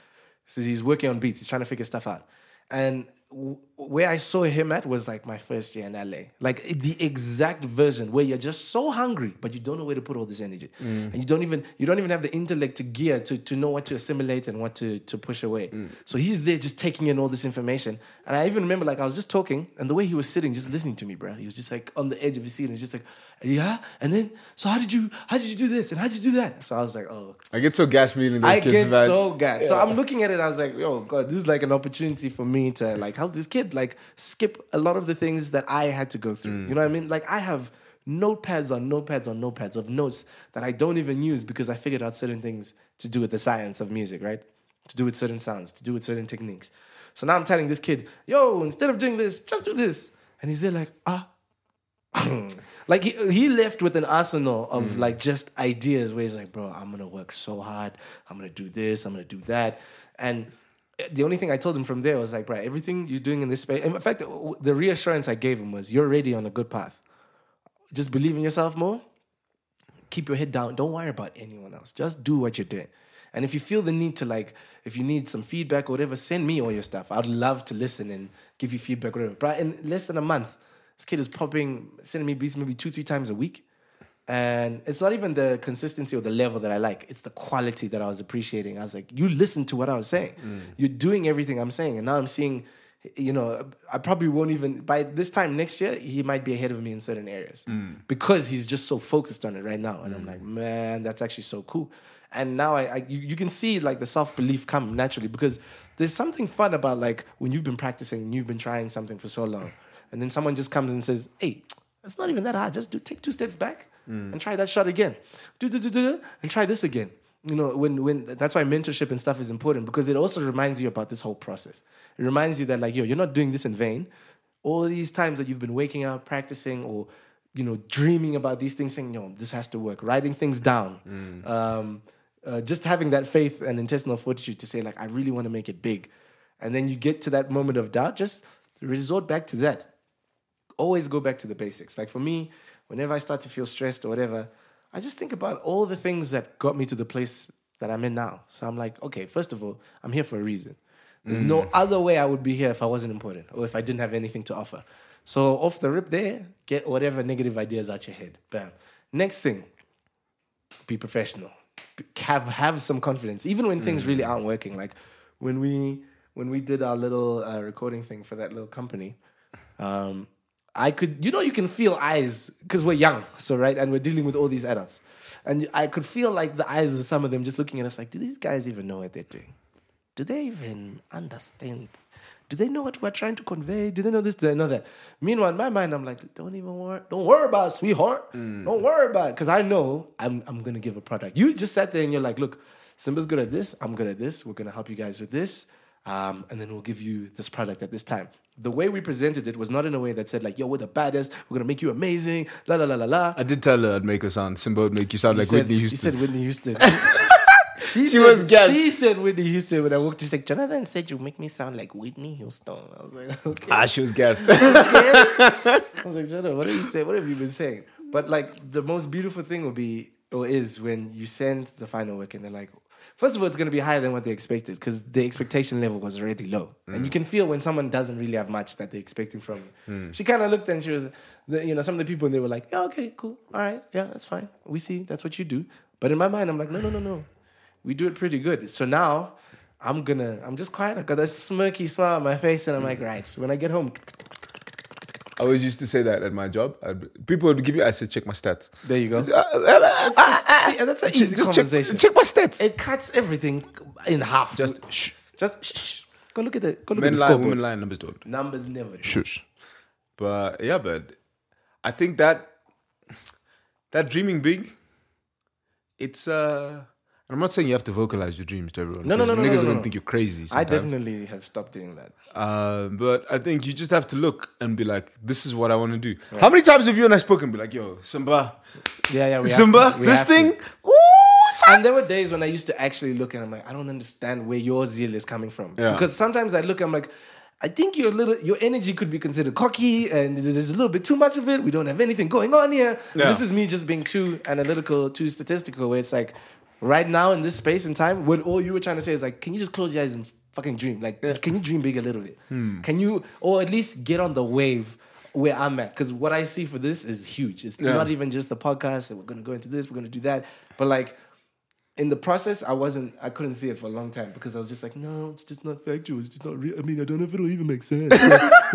So he's working on beats. He's trying to figure stuff out. And w- where I saw him at was like my first year in LA. Like the exact version where you're just so hungry, but you don't know where to put all this energy, mm. and you don't even you don't even have the intellect to gear to to know what to assimilate and what to to push away. Mm. So he's there just taking in all this information. And I even remember like I was just talking, and the way he was sitting, just listening to me, bro. He was just like on the edge of his seat, and he's just like, yeah. And then so how did you how did you do this and how did you do that? So I was like, oh, I get so gas feeling those I kids, get man. so gassed. So I'm looking at it. I was like, oh God, this is like an opportunity for me to like help this kid like skip a lot of the things that I had to go through. You know what I mean? Like I have notepads on notepads on notepads of notes that I don't even use because I figured out certain things to do with the science of music, right? To do with certain sounds, to do with certain techniques. So now I'm telling this kid, "Yo, instead of doing this, just do this," and he's there like, "Ah." like he, he left with an arsenal of like just ideas where he's like, bro, I'm gonna work so hard. I'm gonna do this. I'm gonna do that. And the only thing I told him from there was like, bro, everything you're doing in this space. In fact, the reassurance I gave him was, you're already on a good path. Just believe in yourself more. Keep your head down. Don't worry about anyone else. Just do what you're doing. And if you feel the need to like, if you need some feedback or whatever, send me all your stuff. I'd love to listen and give you feedback, or whatever. But in less than a month, this kid is popping, sending me beats maybe two, three times a week. And it's not even the consistency or the level that I like. It's the quality that I was appreciating. I was like, you listen to what I was saying. Mm. You're doing everything I'm saying. And now I'm seeing, you know, I probably won't even, by this time next year, he might be ahead of me in certain areas mm. because he's just so focused on it right now. And I'm mm. like, man, that's actually so cool. And now I, I you, you can see like the self belief come naturally because there's something fun about like when you've been practicing and you've been trying something for so long, and then someone just comes and says, "Hey, it's not even that hard. Just do take two steps back and try that shot again. Do do do do and try this again." You know, when when that's why mentorship and stuff is important because it also reminds you about this whole process. It reminds you that like, yo, you're not doing this in vain. All these times that you've been waking up, practicing, or you know, dreaming about these things, saying, "Yo, this has to work." Writing things down. Um, uh, just having that faith and intestinal fortitude to say like i really want to make it big and then you get to that moment of doubt just resort back to that always go back to the basics like for me whenever i start to feel stressed or whatever i just think about all the things that got me to the place that I'm in now. So I'm like, okay, first of all, I'm here for a reason. There's no other way I would be here if I wasn't important or if I didn't have anything to offer. So off the rip there, get whatever negative ideas out your head. Bam. Next thing, be professional. Have have some confidence, even when things really aren't working. Like when we when we did our little uh, recording thing for that little company, um, I could, you know, you can feel eyes because we're young, so right, and we're dealing with all these adults, and I could feel like the eyes of some of them just looking at us like, do these guys even know what they're doing? Do they even understand? Do they know what we're trying to convey? Do they know this? Do they know that? Meanwhile, in my mind, I'm like, don't even worry. Don't worry about it, sweetheart. Mm. Don't worry about it. Because I know I'm, I'm going to give a product. You just sat there and you're like, look, Simba's good at this. I'm good at this. We're going to help you guys with this. Um, and then we'll give you this product at this time. The way we presented it was not in a way that said, like, yo, we're the baddest. We're going to make you amazing. La, la, la, la, la. I did tell her I'd make her sound Simba would make you sound like said, Whitney Houston. You said Whitney Houston. she, She said, was gassed. She said Whitney Houston when I walked. She's like, Jonathan said you make me sound like Whitney Houston. I was like, okay. ah, she was gassed. I was like, Jonathan, what have you saying? What have you been saying? But like, the most beautiful thing would be or is when you send the final work and they're like. First of all, it's going to be higher than what they expected because the expectation level was already low, and you mm. can feel when someone doesn't really have much that they're expecting from you. Hmm. She kind of looked and she was, the, you know, some of the people and they were like, "Yeah, okay, cool, all right, yeah, that's fine. We see that's what you do." But in my mind, I'm like, "No, no, no, no, we do it pretty good." So now I'm gonna, I'm just quiet. I've got that smirky smile on my face, and I'm like, hmm. "Right." When I get home, always used to say that at my job. I'd, people would give you, I said, check my stats. there you go. Uh, See, and that's an Just easy check, conversation. check my stats. It cuts everything in half. Just shh. just shh, shh. go look at the go look Men at the lie, women lie, numbers don't. Numbers never. Shush. But yeah, but I think that that dreaming big, it's uh I'm not saying you have to vocalize your dreams to everyone. No, no, no, no, Niggas no, are no, gonna no. think you're crazy. I definitely have stopped doing that. Uh, but I think you just have to look and be like, this is what I want to do. How many times have you and I spoken? Be like, yo, Simba, Yeah, yeah. We Simba. We this thing. Ooh, son. And there were days when I used to actually look and I'm like, I don't understand where your zeal is coming from. Yeah. Because sometimes I look, I'm like, I think your little your energy could be considered cocky and there's a little bit too much of it. We don't have anything going on here. Yeah. This is me just being too analytical, too statistical, where it's like right now in this space and time, what all you were trying to say is like, can you just close your eyes and fucking dream? Like, can you dream big a little bit? Hmm. Can you or at least get on the wave where I'm at? Because what I see for this is huge. It's Yeah. not even just the podcast, and we're gonna go into this, we're gonna do that. But like in the process, I wasn't, I couldn't see it for a long time because I was just like, no, it's just not factual. It's just not real. I mean, I don't know if it'll even make sense.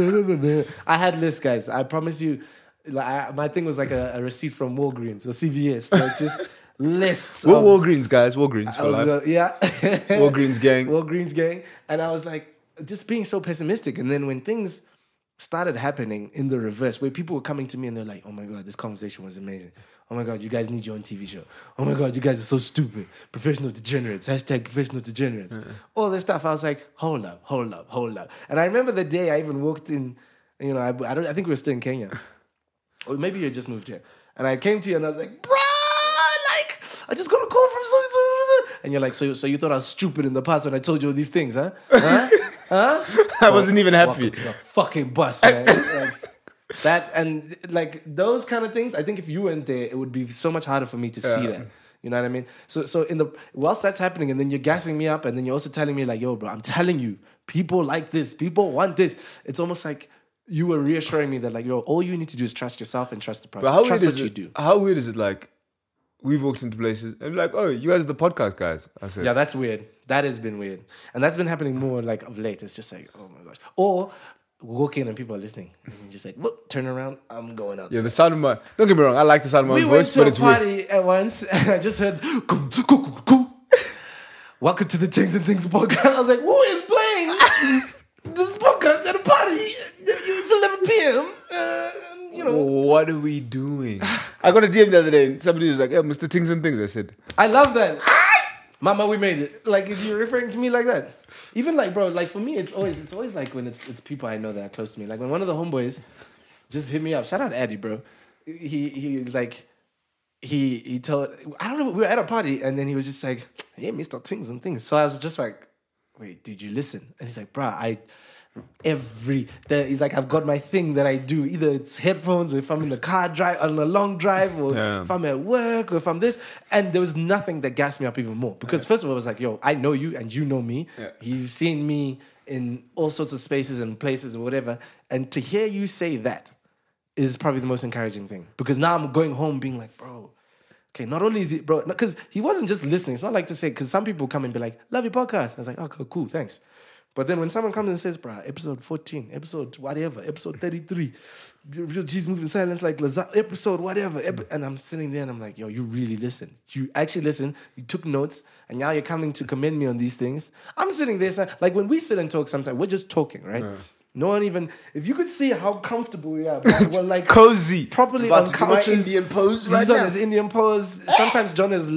I had lists, guys. I promise you. Like, I, my thing was like a, a receipt from Walgreens or CVS, like just lists. What of- Walgreens, guys? Walgreens for life. uh, yeah, Walgreens gang. Walgreens gang, and I was like, just being so pessimistic. And then when things started happening in the reverse, where people were coming to me and they're like, "Oh my god, this conversation was amazing. Oh my god, you guys need your own TV show. Oh my god, you guys are so stupid. Professional degenerates. Hashtag professional degenerates. All this stuff. I was like, hold up, hold up, hold up. And I remember the day I even walked in. You know, I, I don't. I think we were still in Kenya, or maybe you just moved here. And I came to you and I was like, like I just got a call from so so so. so." And you're like, so so you thought I was stupid in the past when I told you all these things, huh? Huh? huh? I wasn't even happy. To the fucking bus, man. Like, that and like those kind of things. I think if you weren't there, it would be so much harder for me to see that. You know what I mean? So so in the whilst that's happening, and then you're gassing me up, and then you're also telling me like, yo, bro, I'm telling you, people like this, people want this. It's almost like you were reassuring me that like, yo, all you need to do is trust yourself and trust the process. But how trust weird what is you it? do. How weird is it? Like we've walked into places and like, oh, you guys are the podcast guys. I said, Yeah, that's weird. That has been weird, and that's been happening more like of late. It's just like, oh my gosh, or we walk in and people are listening, and you're just like, whoop, turn around, I'm going outside. yeah. The sound of my don't get me wrong. I like the sound of my we went voice, to but a it's weird. party at once, and I just heard, "Coo, coo, coo, coo." "Welcome to the Things and Things podcast." I was like, "Who is playing this podcast at a party? It's 11 p.m. You know, What are we doing? I got a DM the other day. and Somebody was like, "Yeah, Mr. Things and Things." I said, I love that." Mama, we made it. Like if you're referring to me like that, even like bro, like for me, it's always it's always like when it's it's people I know that are close to me. Like when one of the homeboys just hit me up. Shout out Eddie, bro. He he like he he told I don't know we were at a party and then he was just like hey Mr. Things and Things. So I was just like, wait, did you listen? And he's like, "Bro, I every. The, like, I've got my thing that I do. Either it's headphones, or if I'm in the car drive on a long drive, or Yeah. if I'm at work, or if I'm this. And there was nothing that gassed me up even more because first of all, it was like, yo, I know you and you know me. Yeah. You've seen me in all sorts of spaces and places and whatever. And to hear you say that is probably the most encouraging thing because now I'm going home being like, bro. Okay, not only is it, bro, because he wasn't just listening. It's not like to say, because some people come and be like, love your podcast. I was like, okay, cool, thanks. But then when someone comes and says, bro, episode 14, episode whatever, episode 33, real G's moving silence like Lazar, episode whatever. ep- and I'm sitting there and I'm like, yo, you really listen. You actually listen. You took notes and now you're coming to commend me on these things. I'm sitting there, like when we sit and talk sometimes, we're just talking, right? No one even, if you could see how comfortable we are, bro, we're like Cozy. properly About on to do my couches. Indian pose He's right on now. his Indian pose. Sometimes John is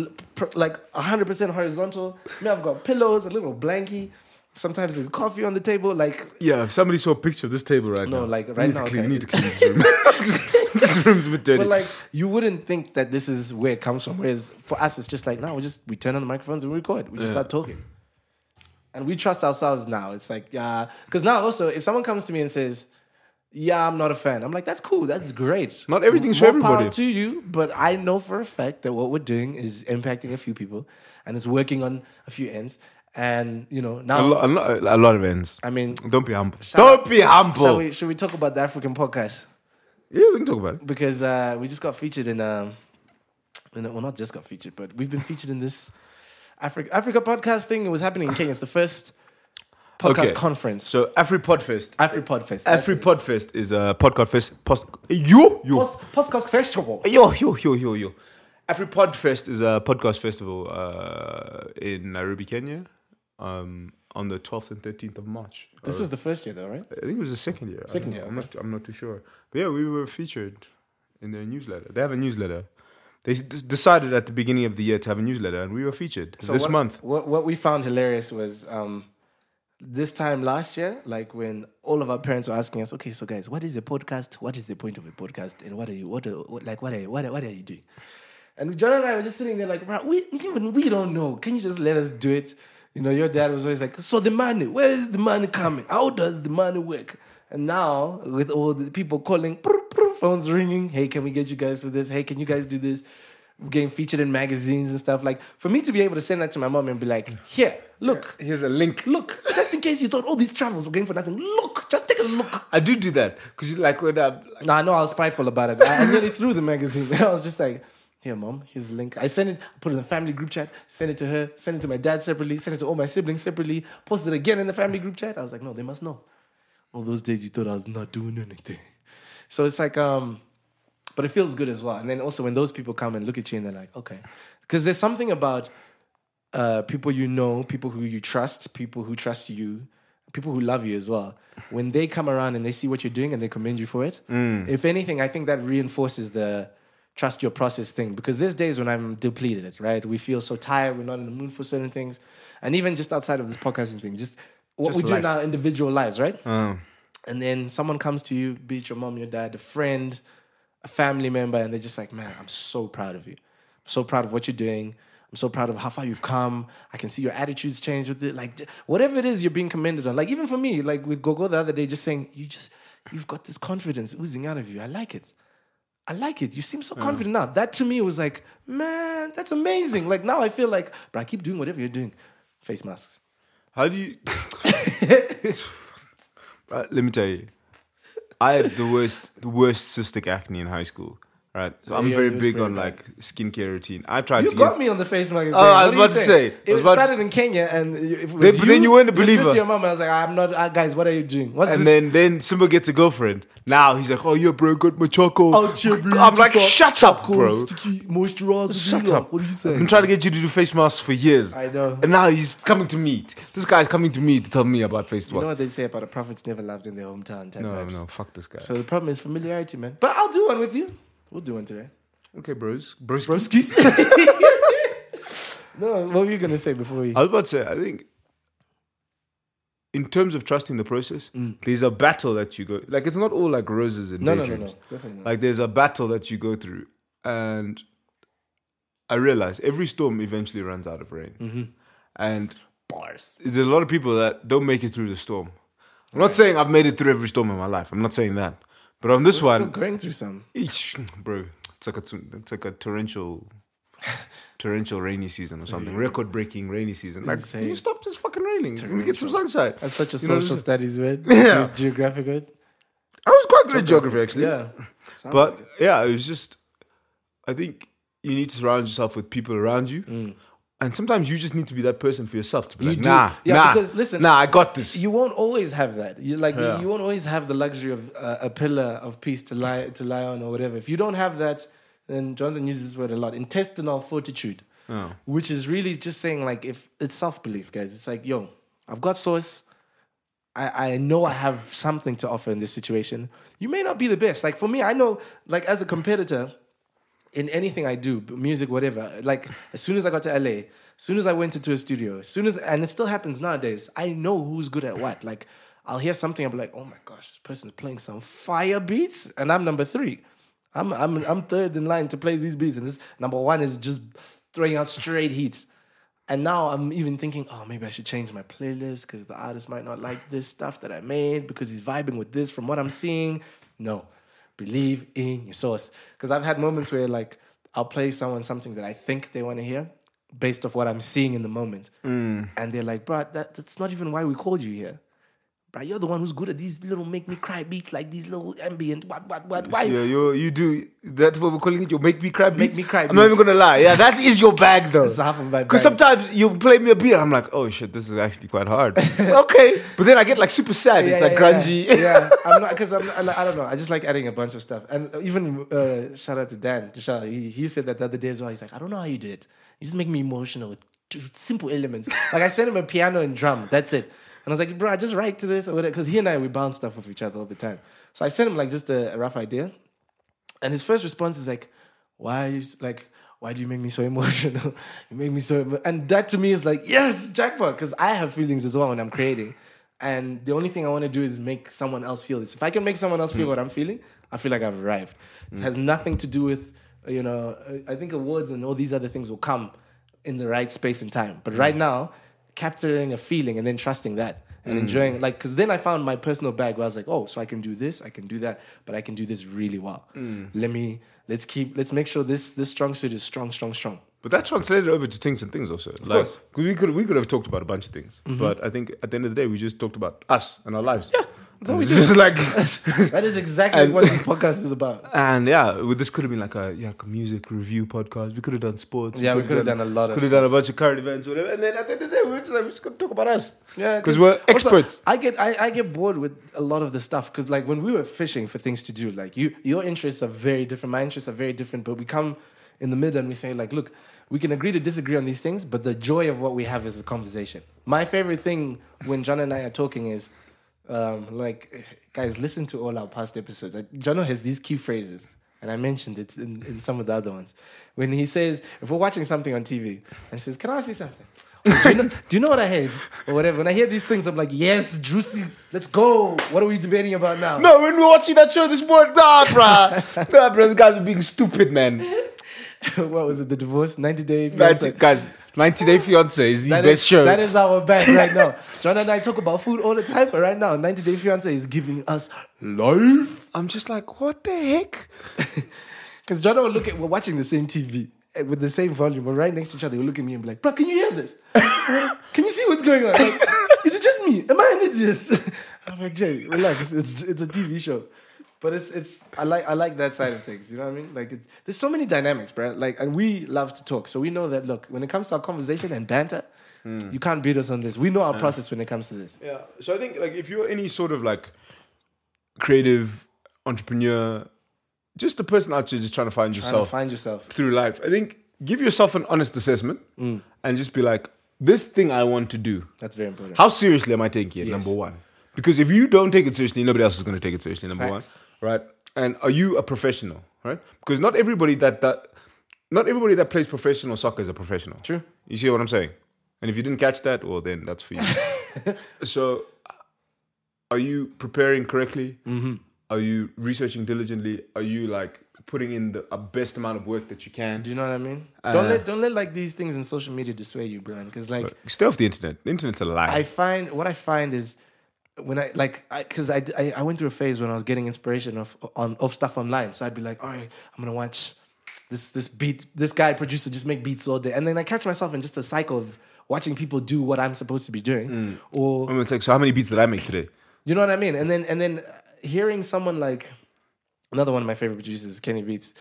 like 100% horizontal. Me, I've got pillows, a little blankie. Sometimes there's coffee on the table. Like, Yeah, if somebody saw a picture of this table right No, now. like, right need now, To clean, okay. we need to clean this room. this room's a bit dirty. but like, you wouldn't think that this is where it comes from. Whereas for us, it's just like, no, we just, we turn on the microphones and we record. We just Yeah. start talking. And we trust ourselves now. It's like, yeah. Because now also, if someone comes to me and says, yeah, I'm not a fan. I'm like, that's cool. That's great. Not everything's More for everybody. Power to you, but I know for a fact that what we're doing is impacting a few people, and it's working on a few ends. And you know a, now, lot, a, lot, a lot of ends. I mean, Don't be humble. Shout Don't be humble. shall we should we talk about the African podcast Yeah, we can talk about it. because uh, we just got featured in um, in a, well, not just got featured, but we've been featured in this Africa Africa podcast thing. It was happening in Kenya. It's the first podcast Okay. conference. So AfriPodfest. AfriPodfest. AfriPodfest is a podcast fest. Post, yo, yo. Post, podcast festival. Yo, yo, yo, yo, yo. AfriPodfest is a podcast festival uh, in Nairobi, Kenya, um, on the 12th and 13th of March. This Uh, is the first year, though, right? I think it was the second year. Second year. I'm, not. I'm not too sure. But yeah, we were featured in their newsletter. They have a newsletter. They s- decided at the beginning of the year to have a newsletter, and we were featured So this what, month. What what we found hilarious was um, this time last year, like when all of our parents were asking us, okay, so guys, what is a podcast? What is the point of a podcast? And what are you what, are, what like what are you, what are, what are you doing? And John and I were just sitting there like, we even we don't know. Can you just let us do it? You know, your dad was always like, so the money, where is the money coming? How does the money work? And now with all the people calling, phones ringing, hey, can we get you guys to this? Hey, can you guys do this? Getting featured in magazines and stuff. Like for me to be able to send that to my mom and be like, here, look, Here's a link. look, just in case you thought all these travels were going for nothing, look, just take a look. I do do that because like when uh, like, No, I know I was spiteful about it. I, I nearly threw the magazine. I was just like, here, mom, here's the link. I sent it, put it in the family group chat, send it to her, send it to my dad separately, send it to all my siblings separately, posted it again in the family group chat. I was like, no, they must know. All those days you thought I was not doing anything. So it's like, um, but it feels good as well. And then also when those people come and look at you and they're like, okay. Because there's something about uh, people you know, people who you trust, people who trust you, people who love you as well. When they come around and they see what you're doing and they commend you for it, if anything, I think that reinforces the trust your process thing. Because there's days when I'm depleted, right? We feel so tired, we're not in the mood for certain things. And even just outside of this podcasting thing, just what Just we do in our individual lives, right? uh, and then someone comes to you, be it your mom, your dad, a friend, a family member, and they're just like, man, I'm so proud of you. I'm so proud of what you're doing. I'm so proud of how far you've come. I can see your attitudes change with it. Like whatever it is you're being commended on. Like even for me, like with Gogo the other day, just saying, you just you've got this confidence oozing out of you. I like it. I like it. You seem so confident now. That to me was like, man, that's amazing. Like now I feel like, but I keep doing whatever you're doing. Face masks. how do you? Let me tell you, I had the worst, the worst cystic acne in high school. Right, so I'm Yeah, very big on bad. like skincare routine. I tried You to got get, me on the face magazine. Oh, I was you about to say, It was about to- started in Kenya, and if it was Then- but then you weren't a your believer. sister, your mom. I was like, I'm not. Uh, guys, what are you doing? What's and this? then then Simba gets a girlfriend. Now he's like, oh yeah, bro, got my. Oh, yeah, bro, I'm like, shut up, bro. sticky moisturizer. Shut up. What are you saying? Been trying to get you to do face masks for years. I know. And now he's coming to me. This guy's coming to me to tell me about face You know what they say about the prophets never loved in their hometown type No, vibes. no, fuck this guy. So the problem is familiarity, man. But I'll do one with you. We'll do one today. okay, bros. Bros. Broski. no, what were you gonna say before we? I was about to say, I think in terms of trusting the process, there's a battle that you go like it's not all like roses and No, no, no, no, definitely not. Like there's a battle that you go through. And I realize every storm eventually runs out of rain. Mm-hmm. And Bars. there's a lot of people that don't make it through the storm. I'm not saying I've made it through every storm in my life. I'm not saying that. But on this We're still one, going through some. each, bro, it's like a t- it's like a torrential, torrential rainy season or something. Record breaking rainy season. Like, can you stop just fucking raining? Can we get some sunshine? That's such a You know what social I'm studies word. Yeah. Ge- Geographic word. I was quite good at geography actually. Yeah. Sounds But like yeah, it was just. I think you need to surround yourself with people around you, mm. And sometimes you just need to be that person for yourself to be. You like, do. nah, Yeah, nah, because listen, nah, I got this. you won't always have that. You like Yeah. you won't always have the luxury of uh, a pillar of peace to lie to lie on or whatever. If you don't have that, then Jonathan uses this word a lot: intestinal fortitude, Oh. which is really just saying like if it's self belief, guys. It's like yo, I've got source. I, I know I have something to offer in this situation. You may not be the best. Like for me, I know like as a competitor, in anything I do, music, whatever. Like as soon as I got to LA, as soon as I went into a studio, as soon as and it still happens nowadays. I know who's good at what. Like I'll hear something, I'll be like, oh my gosh, this person's playing some fire beats, and I'm number three. I'm I'm I'm third in line to play these beats, and this number one is just throwing out straight heat. And now I'm even thinking, oh, maybe I should change my playlist because the artist might not like this stuff that I made because he's vibing with this from what I'm seeing. No, believe in your source. Because I've had moments where like I'll play someone something that I think they want to hear based off what I'm seeing in the moment, mm. and they're like, bro, that, that's not even why we called you here. Bro, you're the one who's good at these little make me cry beats, like these little ambient what what what. Why? Yeah, you you do. That's what we're calling it. You make me cry. Beats. me cry I'm not even gonna lie. Yeah, that is your bag though. It's half of my Because sometimes you play me a beat, I'm like, oh shit, this is actually quite hard. okay, but then I get like super sad. it's like grungy. Yeah, yeah. I'm not because I'm, I'm. I don't know. I just like adding a bunch of stuff, and even uh, shout out to Dan. Tisha, he he said that the other day as well. He's like, I don't know how you did it. You just make me emotional with simple elements. like I sent him a piano and drum. That's it. And I was like, bro, I just write to this or whatever. Because he and I we bounce stuff with each other all the time. So I sent him like just a, a rough idea, and his first response is like, why is like. Why do you make me so emotional? You make me so, emo-" and that to me is like yes, jackpot. Because I have feelings as well when I'm creating, and the only thing I want to do is make someone else feel this. If I can make someone else feel what I'm feeling, I feel like I've arrived. It has nothing to do with, you know, I think awards and all these other things will come in the right space and time. But right now, capturing a feeling and then trusting that and enjoying, like, because then I found my personal bag where I was like, oh, so I can do this, I can do that, but I can do this really well. Let me, let's keep, let's make sure this this strong suit is strong, strong, strong. But that translated over to things and things also. Of course. Mm-hmm. we could we could have talked about a bunch of things, but I think at the end of the day, we just talked about us and our lives. Yeah, that's all we do. Just like, that is exactly what this podcast is about. and yeah, well, this could have been like a yeah, like a music review podcast. We could have done sports. Yeah, we could have done a lot of Could have done a bunch of current events, whatever. And then at the end of the day, we we're just like, we're just gonna talk about us. Yeah, because we're also, experts. I get I, I get bored with a lot of the stuff because like when we were fishing for things to do, like you your interests are very different, my interests are very different, but we come in the middle and we say like, look, we can agree to disagree on these things, but the joy of what we have is the conversation. My favorite thing when John and I are talking is um, like, guys, listen to all our past episodes. Like, John has these key phrases. And I mentioned it in, in some of the other ones. When he says, if we're watching something on TV, and he says, Can I see something? do, you know, do you know what I hate? Or whatever. When I hear these things, I'm like, yes, juicy, let's go. What are we debating about now? No, when we were watching that show this morning, nah, bruh. nah, bruh, these guys are being stupid, man. what was it? The divorce? 90 Day 90, Fiancé? guys, 90 Day Fiance is the That best is, show. that is our bag right now. John and I talk about food all the time, but right now, 90 Day Fiancé is giving us life. I'm just like, what the heck? Because John and I look at, we're watching the same TV eh, with the same volume. We're right next to each other. We'll look at me and be like, bro, can you hear this? can you see what's going on? Like, is it just me? Am I an idiot? I'm like, Jay, relax. It's, it's a TV show. But it's it's I like I like that side of things. You know what I mean? Like it's, there's so many dynamics, bro. Like and we love to talk, so we know that. Look, when it comes to our conversation and banter, you can't beat us on this. We know our process when it comes to this. Yeah. So I think like if you're any sort of like creative entrepreneur, just a person out there just trying to find Trying to yourself find yourself. through life, I think give yourself an honest assessment Mm. and just be like, this thing I want to do. That's very important. How seriously am I taking it? Yes. Number one. Because if you don't take it seriously, nobody else is going to take it seriously. Number Facts. one, right? And are you a professional, right? Because not everybody that that not everybody that plays professional soccer is a professional. True. You see what I'm saying? And if you didn't catch that, well, then that's for you. so, are you preparing correctly? Mm-hmm. Are you researching diligently? Are you like putting in the best amount of work that you can? Do you know what I mean? Uh, don't let don't let like these things in social media dissuade you, Brian. Because like Stay off the internet. The internet's a lie. I find what I find is when I like, because I, I I went through a phase when I was getting inspiration of on of stuff online. So I'd be like, all right, I'm gonna watch this this beat this guy producer just make beats all day, and then I catch myself in just a cycle of watching people do what I'm supposed to be doing, or I'm like, so how many beats did I make today? you know what I mean? And then and then hearing someone like another one of my favorite producers, Kenny Beats,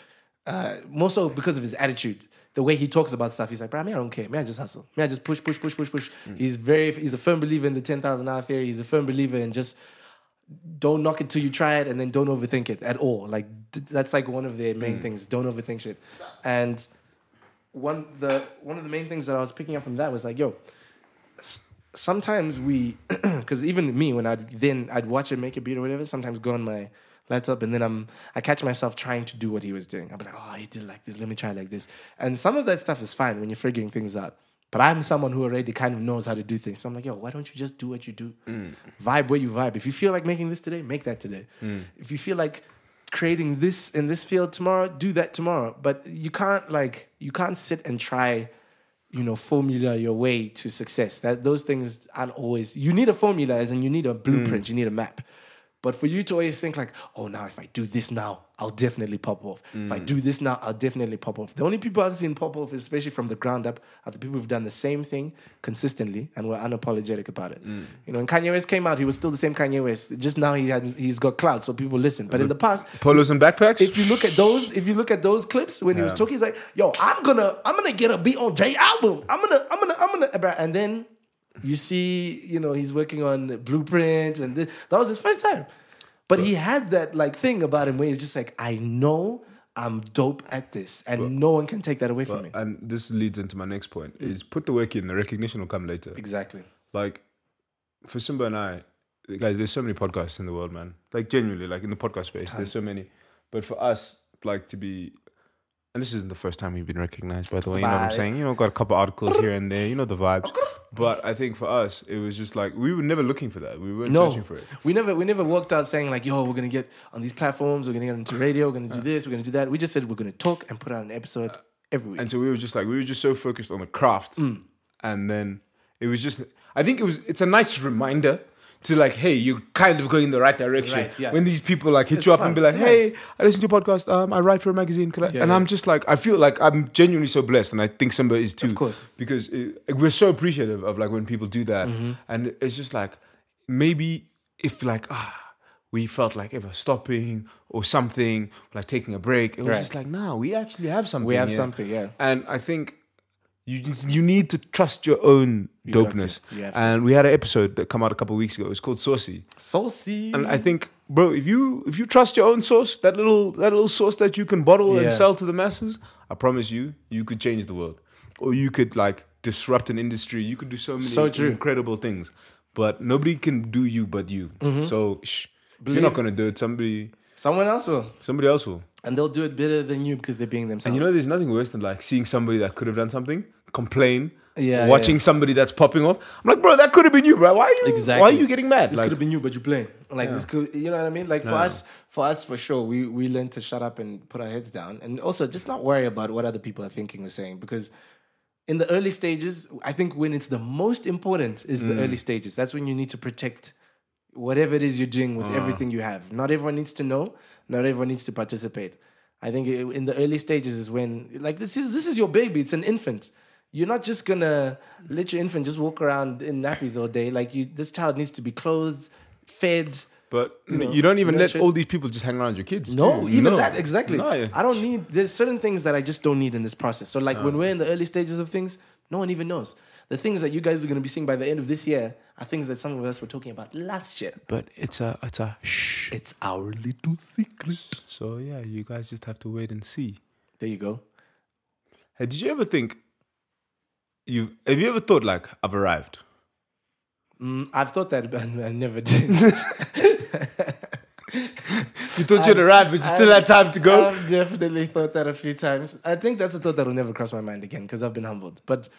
uh, more so because of his attitude, the way he talks about stuff. He's like, bro, me, I don't care. Me, I just hustle. Me, I just push, push, push, push, push. He's very, he's a firm believer in the ten thousand hour theory. He's a firm believer in just don't knock it till you try it, and then don't overthink it at all. Like that's like one of their main mm. things. Don't overthink shit. And one the one of the main things that I was picking up from that was like, yo, sometimes we, because even me when I'd then I'd watch it make a beat or whatever. Sometimes go on my laptop and then I'm I catch myself trying to do what he was doing. I'm like, oh, he did like this. Let me try like this. And some of that stuff is fine when you're figuring things out. But I'm someone who already kind of knows how to do things. So I'm like, yo, why don't you just do what you do? Mm. Vibe where you vibe. If you feel like making this today, make that today. Mm. If you feel like creating this in this field tomorrow, do that tomorrow. But you can't like you can't sit and try, you know, formula your way to success. That those things aren't always you need a formula as in you need a blueprint, mm. you need a map. But for you to always think like, oh, now if I do this now, I'll definitely pop off. If I mm. do this now, I'll definitely pop off. The only people I've seen pop off, especially from the ground up, are the people who've done the same thing consistently and were unapologetic about it. Mm. You know, when Kanye West came out, he was still the same Kanye West. Just now he had he's got clout, so people listen. But in the past, Polos and backpacks. if you look at those, if you look at those clips when he was talking, he's like, "Yo, I'm gonna, I'm gonna get a beat on J album. I'm gonna, I'm gonna, I'm gonna," and then you see, you know, he's working on blueprints, and this, that was his first time. But he had that like thing about him where he's just like, "I know I'm dope at this, and no one can take that away from me." and this leads into my next point: mm. is put the work in. The recognition will come later. Exactly. Like for Simba and I, guys, there's so many podcasts in the world, man. Like genuinely, like in the podcast space, there's so many. But for us, like to be, and this isn't the first time we've been recognized, by the way. You know what I'm saying? You know, got a couple articles here and there. You know the vibes. But I think for us, it was just like we were never looking for that. We weren't No, searching for it. we never we never walked out saying like, "Yo, we're gonna get on these platforms. We're gonna get into radio. We're gonna do this. We're gonna do that." We just said we're gonna talk and put out an episode every week. And so we were just like we were just so focused on the craft, Mm. and then it was just. I think it was. It's a nice reminder to like, hey, you're kind of going in the right direction. Right, yeah. When these people like hit It's you up fun. and be like, It's hey, nice. I listen to your podcast. Um, I write for a magazine? Yeah, and yeah. I'm just like, I feel like I'm genuinely so blessed, and I think Simba is too. Of course. because it, we're so appreciative of like when people do that, Mm-hmm. and it's just like maybe if like ah. We felt like ever stopping or something, like taking a break. It was Right. just like, nah, we actually have something. we have here. something, yeah. And I think you you need to trust your own to. dopeness. You. And we had an episode that come out a couple of weeks ago. It's called Saucy. Saucy. And I think, bro, if you if you trust your own sauce, that little that little sauce that you can bottle Yeah. and sell to the masses, I promise you, you could change the world, or you could like disrupt an industry. You could do so many So incredible things. But nobody can do you but you. Mm-hmm. So shh, you're not gonna do it. Somebody Someone else will. somebody else will. And they'll do it better than you because they're being themselves. And you know, there's nothing worse than like seeing somebody that could have done something, complain, Yeah, watching somebody that's popping off. I'm like, bro, that could have been you, bro. Why are you? Exactly. Why are you getting mad? this Like, could have been you, but you're playing. Like this could, you know what I mean? Like for Yeah. us, for us for sure, we we learn to shut up and put our heads down, and also just not worry about what other people are thinking or saying because. In the early stages, I think when it's the most important is Mm. the early stages. That's when you need to protect whatever it is you're doing Uh. with everything you have. Not everyone needs to know. Not everyone needs to participate. I think in the early stages is when like this is this is your baby. It's an infant. You're not just gonna let your infant just walk around in nappies all day. Like you, this child needs to be clothed, fed. but you know, you don't even let all these people just hang around your kids. No, even No. that exactly. No, yeah. I don't need. There's certain things that I just don't need in this process. So like when we're in the early stages of things, no one even knows. The things that you guys are gonna be seeing by the end of this year are things that some of us were talking about last year. But it's a it's a shh. It's our little secret. So yeah, you guys just have to wait and see. There you go. Hey, did you ever think you have you ever thought like I've arrived? Mm, I've thought that, but I never did. You thought you'd arrived, but you still had time to go. I've definitely thought that a few times. I think that's a thought that will never cross my mind again because I've been humbled. But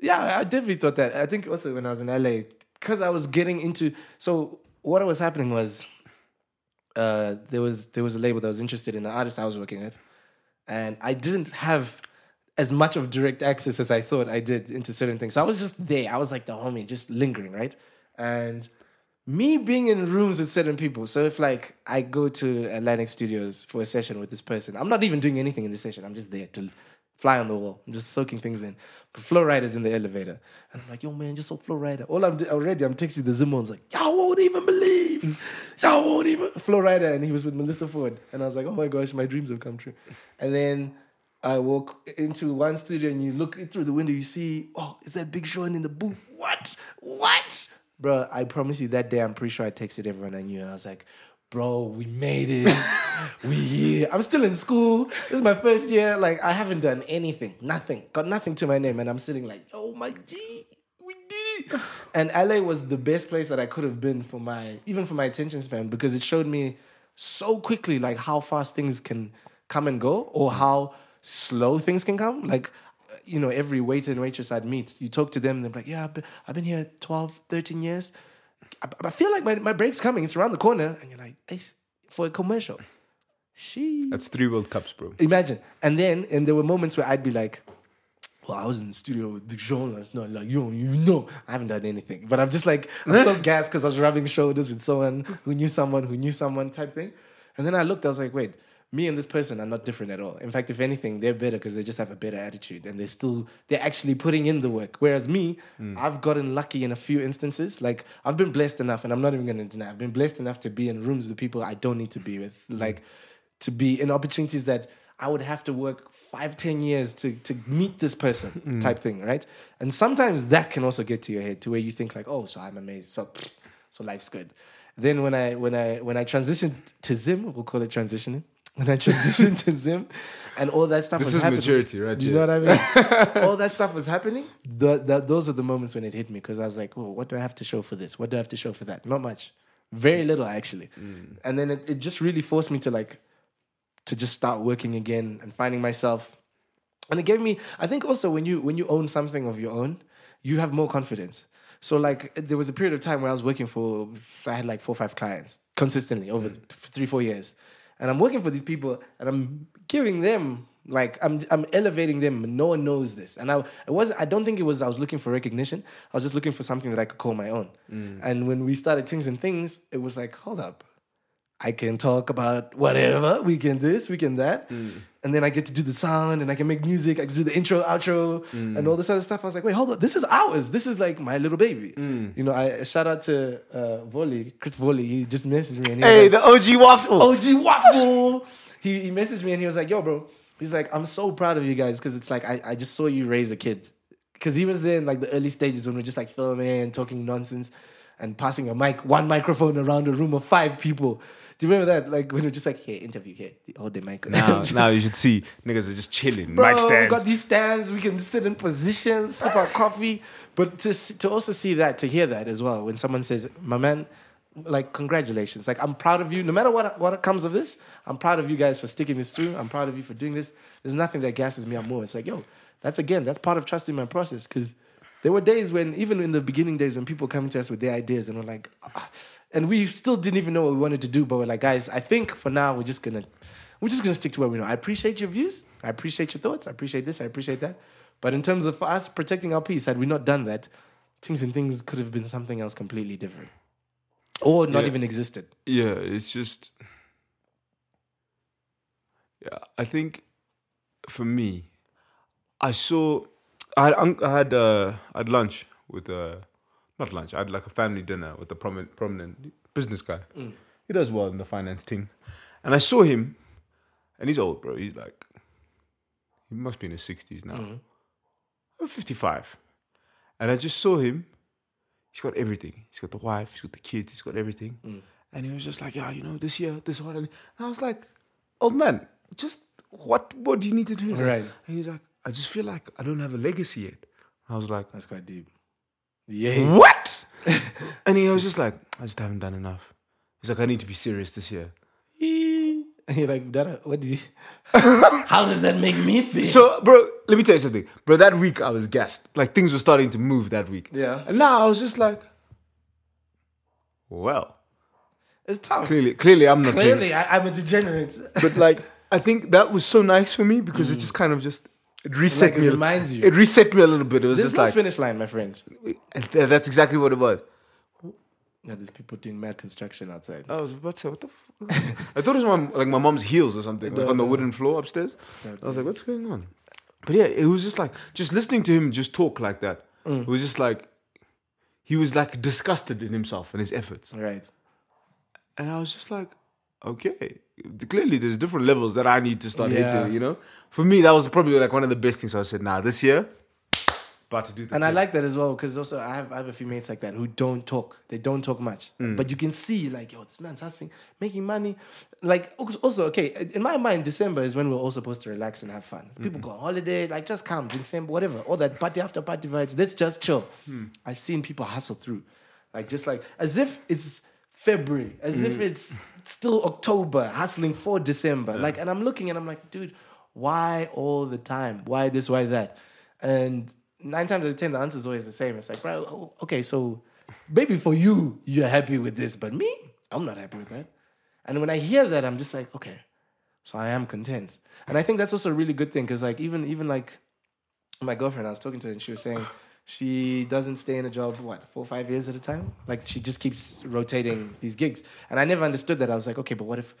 yeah, I definitely thought that. I think also when I was in LA, because I was getting into. So what was happening was, uh, there was there was a label that was interested in an artist I was working with, and I didn't have as much of direct access as I thought I did into certain things. So I was just there. I was like the homie, just lingering, right? And me being in rooms with certain people. So if like I go to Atlantic Studios for a session with this person, I'm not even doing anything in the session. I'm just there to fly on the wall. I'm just soaking things in. But Flo Rida's in the elevator. And I'm like, yo, man, just so Flo Rida. All I'm already, I'm texting the Zimmons like, y'all won't even believe. Y'all won't even. Flo Rida. And he was with Melissa Ford. And I was like, oh my gosh, my dreams have come true. And then I walk into one studio and you look through the window, you see, oh, is that Big Sean in the booth? What? What? Bro, I promise you that day, I'm pretty sure I texted everyone I knew. And I was like, bro, we made it. we here. I'm still in school. This is my first year. Like, I haven't done anything. Nothing. Got nothing to my name. And I'm sitting like, oh my G. We did it. And LA was the best place that I could have been for my, even for my attention span, because it showed me so quickly like how fast things can come and go or how slow things can come. Like, you know, every waiter and waitress I'd meet, you talk to them, they're like, yeah, I've been, I've been here 12, 13 years. I, I feel like my, my break's coming. It's around the corner. And you're like, hey, for a commercial. She That's three World Cups, bro. imagine. And then, and there were moments where I'd be like, well, I was in the studio with Big Sean last night. Like, yo, you know, I haven't done anything. But I'm just like, I'm so gassed because I was rubbing shoulders with someone who knew someone who knew someone type thing. And then I looked, I was like, wait, me and this person are not different at all. In fact, if anything, they're better because they just have a better attitude and they're still, they're actually putting in the work. Whereas me, hmm. I've gotten lucky in a few instances. Like, I've been blessed enough, and I'm not even going to deny, I've been blessed enough to be in rooms with people I don't need to be with. Hmm. Like, to be in opportunities that I would have to work five, ten years to to meet this person hmm. type thing, right? And sometimes that can also get to your head to where you think like, oh, so I'm amazing, so so life's good. Then when I when I when I transitioned to Zim, we'll call it transitioning. When I transitioned to Zim, and all that stuff This was is happening. maturity, right? Do you know what I mean? all that stuff was happening. The, the, those are the moments when it hit me because I was like, oh, what do I have to show for this? What do I have to show for that? Not much. Very little, actually. Mm. And then it, it just really forced me to like, to just start working again and finding myself. And it gave me, I think also when you when you own something of your own, you have more confidence. So like there was a period of time where I was working for I had like four or five clients consistently over mm. three four years, and I'm working for these people and I'm giving them like I'm I'm elevating them. No one knows this, and I it was I don't think it was I was looking for recognition. I was just looking for something that I could call my own. Mm. And when we started things and things, it was like hold up, I can talk about whatever. We can this, we can that. Mm. And then I get to do the sound and I can make music. I can do the intro, outro, and all this other stuff. I was like, wait, hold on. This is ours. This is like my little baby. You know, I shout out to uh, Volley, Chris Volley. He just messaged me and he Hey, like, the OG waffle. OG Waffle. he, he messaged me and he was like, yo, bro. He's like, I'm so proud of you guys because it's like, I, I just saw you raise a kid. Because he was there in like the early stages when we are just like filming and talking nonsense and passing a mic, one microphone around a room of five people. Do you remember that? Like when are just like, here, interview here, hold the mic. Now, now you should see niggas are just chilling. Bro, mic we got these stands. We can sit in positions, sip our coffee. But to to also see that, to hear that as well, when someone says, "My man, like congratulations! Like I'm proud of you. No matter what what comes of this, I'm proud of you guys for sticking this through. I'm proud of you for doing this. There's nothing that gasses me up more. It's like, yo, that's again, that's part of trusting my process because. There were days when, even in the beginning days, when people come to us with their ideas and we're like, ah, and we still didn't even know what we wanted to do, but we're like, guys, I think for now we're just gonna we're just gonna stick to what we know. I appreciate your views. I appreciate your thoughts. I appreciate this. I appreciate that. But in terms of for us protecting our peace, had we not done that, things and things could have been something else completely different, or not Yeah. even existed. Yeah, it's just. Yeah, I think for me, I saw. I had, I had, uh, I had lunch with uh, not lunch. I had like a family dinner with a prominent, prominent business guy. He does well in the finance team, and I saw him, and he's old, bro. He's like, he must be in his sixties now. I'm fifty-five, and I just saw him. He's got everything. He's got the wife. He's got the kids. He's got everything. And he was just like, yeah, you know, this year, this one. And I was like, old man, just what? What do you need to do? Right. and he's like, I just feel like I don't have a legacy yet. I was like, That's quite deep. Yeah. what? and he was just like, I just haven't done enough. He's like, I need to be serious this year. And you're like, Dada, what do you? How does that make me feel? So, bro, let me tell you something. Bro, that week I was gassed. Like things were starting to move that week. Yeah. And now I was just like, well, it's tough. clearly, clearly I'm not doing Clearly, I, I'm a degenerate. but like I think that was so nice for me because it mm. just kind of just it reset Like, it me. a- reminds you. It reset me a little bit. It was There's just no like finish line, my friend. that's exactly what it was. Yeah, there's people doing mad construction outside. I was about to say, what the fuck? I thought it was my, like my mom's heels or something, like on the wooden floor upstairs. I was like, what's going on? But yeah, it was just like, just listening to him just talk like that. Mm. It was just like, he was like disgusted in himself and his efforts. Right. And I was just like, okay, clearly there's different levels that I need to start Yeah. hitting, you know? For me, that was probably like one of the best things I said, nah, this year, about to do the And I like that as well because also I have I have a few mates like that who don't talk. They don't talk much, Mm. but you can see like yo, this man's hustling, making money. Like also- okay, in my mind, December is when we're all supposed to relax and have fun. People go on holiday, like just come, drink December, whatever, all that party after party vibes. Let's just chill. Hmm. I've seen people hustle through, like just like as if it's February, as if it's still October, hustling for December. Like, and I'm looking and I'm like, dude, why all the time? Why this? Why that? And nine times out of ten, the answer is always the same. It's like, bro, oh, okay, so maybe for you, you're happy with this, but me, I'm not happy with that. And when I hear that, I'm just like, okay, so I am content. And I think that's also a really good thing because, like, even even like my girlfriend, I was talking to her and she was saying she doesn't stay in a job what four or five years at a time. Like she just keeps rotating these gigs, and I never understood that. I was like, okay, but what if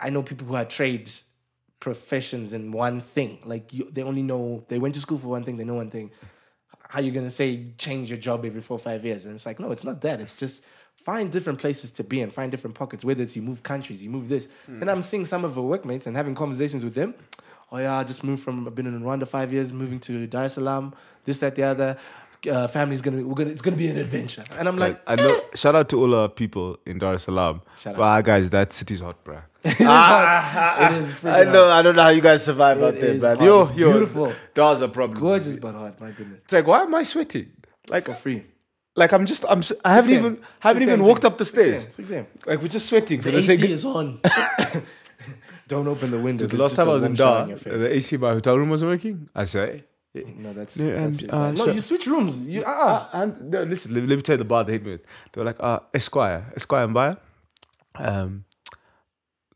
I know people who are trade professions in one thing? Like you, they only know they went to school for one thing, they know one thing. How are you gonna say change your job every four or five years? And it's like, no, it's not that. It's just find different places to be and find different pockets. Whether it's you move countries, you move this. Hmm. Then I'm seeing some of her workmates and having conversations with them. Oh yeah, I just moved from. I've been in Rwanda five years, moving to Dar es Salaam. This, that, the other. Uh, family's gonna be. We're gonna. It's gonna be an adventure. And I'm like, I know. Shout out to all our people in Dar es Salaam. Shout out. But guys, that city's hot, bruh. it is hot. It is freaking I know. hot. I don't know how you guys survive It out there, is man. hot. Yo, It's yo, beautiful. Dar's a problem. gorgeous but hot. My goodness, It's like, why am I sweating? Like, for free. like I'm just. I'm. s- I haven't 6 a.m. even. Haven't 6 even walked up the 6 a.m. stairs. 6 a.m. Like we're just sweating. for The the AC of- is on. Don't open the window. The There's last just time a I was in warm shower Dar, in your face. the AC in my hotel room wasn't working. I say, No, that's, Yeah, and, that's uh, no. so- You switch rooms. You uh, uh and no, listen, let, let me tell you the bar they hit me with. They were like, uh, Esquire, Esquire and Buyer. Um,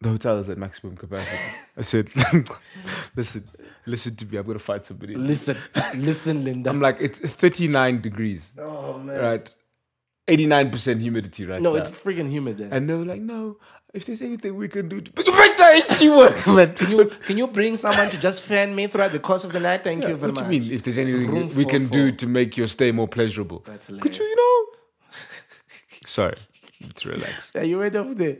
the hotel is at maximum capacity. I said, listen, listen to me. I'm gonna fight somebody. Listen, listen, Linda. I'm like, it's 39 degrees, oh man. right? 89% humidity, right? No, now. it's freaking humid there. And they were like, no, if there's anything we can do to make the AC work. Can you can you bring someone to just fan me throughout the course of the night? Thank you very what do much. you mean? If there's anything Room we can do to make your stay more pleasurable, That's could you, you know? Sorry, let's relax. Yeah, you went off there.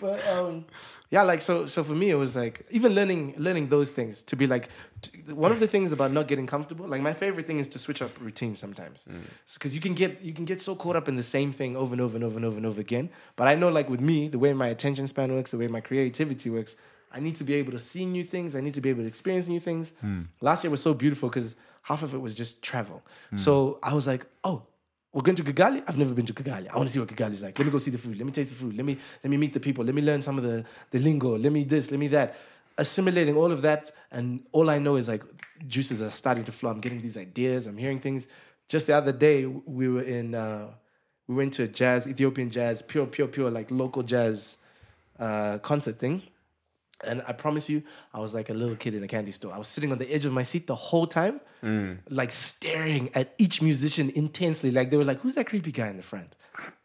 but um, yeah, like so. So for me, it was like even learning learning those things to be like t- one of the things about not getting comfortable. Like my favorite thing is to switch up routine sometimes, mm. because you can get you can get so caught up in the same thing over and over and over and over and over again. But I know, like with me, the way my attention span works, the way my creativity works. I need to be able to see new things. I need to be able to experience new things. Hmm. Last year was so beautiful because half of it was just travel. Hmm. So I was like, oh, we're going to Kigali. I've never been to Kigali. I want to see what Kigali is like. Let me go see the food. Let me taste the food. Let me let me meet the people. Let me learn some of the the lingo. Let me this. Let me that. Assimilating all of that, and all I know is like juices are starting to flow. I'm getting these ideas. I'm hearing things. Just the other day, we were in. Uh, we went to a jazz, Ethiopian jazz, pure, pure, pure, like local jazz uh, concert thing. And I promise you, I was like a little kid in a candy store. I was sitting on the edge of my seat the whole time, mm. like staring at each musician intensely. Like they were like, "Who's that creepy guy in the front?"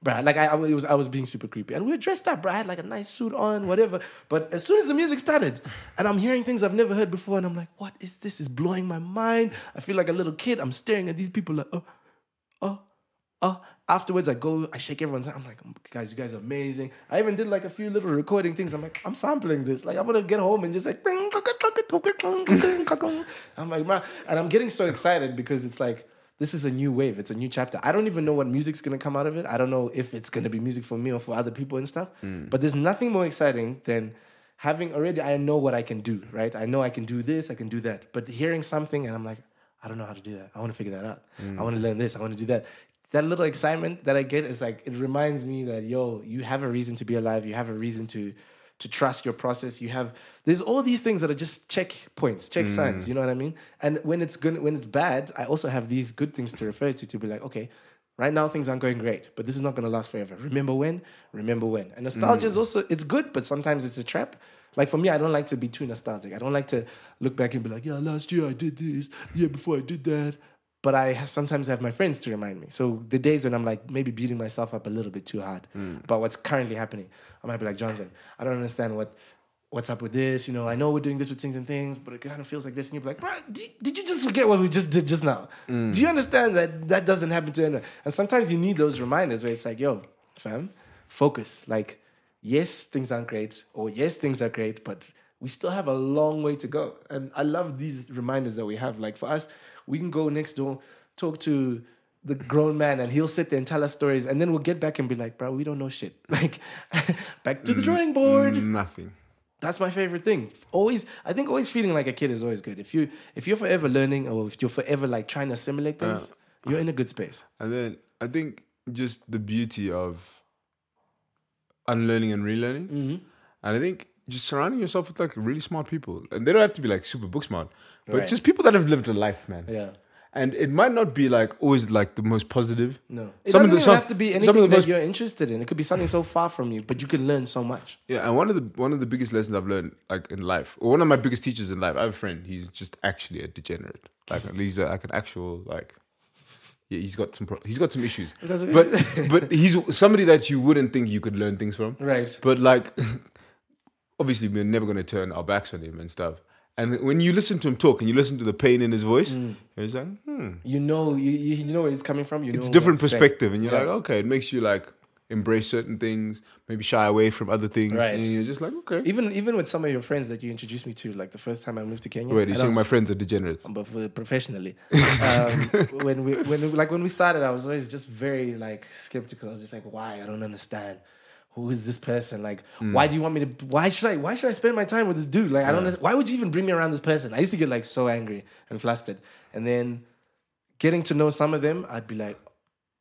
Bruh, like I, I was, I was being super creepy, and we were dressed up. Bruh, I had like a nice suit on, whatever. But as soon as the music started, and I'm hearing things I've never heard before, and I'm like, "What is this? Is blowing my mind." I feel like a little kid. I'm staring at these people like, "Oh, oh, oh. Afterwards, I go, I shake everyone's hand. I'm like, guys, you guys are amazing. I even did like a few little recording things. I'm like, I'm sampling this. Like, I'm gonna get home and just like, I'm like, man. And I'm getting so excited because it's like, this is a new wave. It's a new chapter. I don't even know what music's gonna come out of it. I don't know if it's gonna be music for me or for other people and stuff. Hmm. But there's nothing more exciting than having already, I know what I can do, right? I know I can do this, I can do that. But hearing something and I'm like, I don't know how to do that. I want to figure that out. Hmm. I want to learn this. I want to do that. That little excitement that I get is like it reminds me that yo, you have a reason to be alive. You have a reason to to trust your process. You have there's all these things that are just check points, check signs. You know what I mean? And when it's good, when it's bad, I also have these good things to refer to to be like, okay, right now things aren't going great, but this is not going to last forever. Remember when? Remember when? And nostalgia is mm. also it's good, but sometimes it's a trap. Like for me, I don't like to be too nostalgic. I don't like to look back and be like, yeah, last year I did this, year before I did that. But I sometimes have my friends to remind me. So the days when I'm like maybe beating myself up a little bit too hard hmm. about what's currently happening, I might be like, Jonathan, I don't understand what what's up with this. You know, I know we're doing this with things and things, but it kind of feels like this. And you're like, bro, did, did you just forget what we just did just now? Hmm. Do you understand that that doesn't happen to anyone? And sometimes you need those reminders where it's like, yo, fam, focus. Like, yes, things aren't great, or yes, things are great, but we still have a long way to go. And I love these reminders that we have. Like for us, we can go next door, talk to the grown man, and he'll sit there and tell us stories, and then we'll get back and be like, bro, we don't know shit. Like, back to the mm, drawing board mm, Nothing. that's my favorite thing always i think always feeling like a kid is always good if you if you're forever learning or if you're forever like trying to assimilate uh, things you're in a good space And then I think just the beauty of unlearning and relearning. Mm-hmm. And I think just surrounding yourself with like really smart people. And they don't have to be like super book smart, but Right. just people that have lived a life, man. yeah And it might not be like always like the most positive. no it Some doesn't the- even some- have to be of anything that most- you're interested in it could be something so far from you but you can learn so much Yeah, and one of the one of the biggest lessons I've learned like in life, or one of my biggest teachers in life, I have a friend. He's just actually a degenerate. Like he's uh, a, like an actual like, yeah, he's got some pro- he's got some issues. But but he's somebody that you wouldn't think you could learn things from. right But like, obviously, we're never going to turn our backs on him and stuff. And when you listen to him talk and you listen to the pain in his voice, it's like, hmm, you know you, you you know where it's coming from you it's know different what's said. perspective, and you're Yeah. like, okay, it makes you like embrace certain things, maybe shy away from other things, Right. and you're just like, okay. even even with some of your friends that you introduced me to like the first time i moved to kenya Wait, you're saying was- my friends are degenerates? but professionally. um, when we when like when we started, I was always just very like skeptical. I was just like, why? I don't understand. Who is this person? Like, hmm. why do you want me to? Why should I? Why should I spend my time with this dude? Like, I don't. Why would you even bring me around this person? I used to get like so angry and flustered, and then getting to know some of them, I'd be like,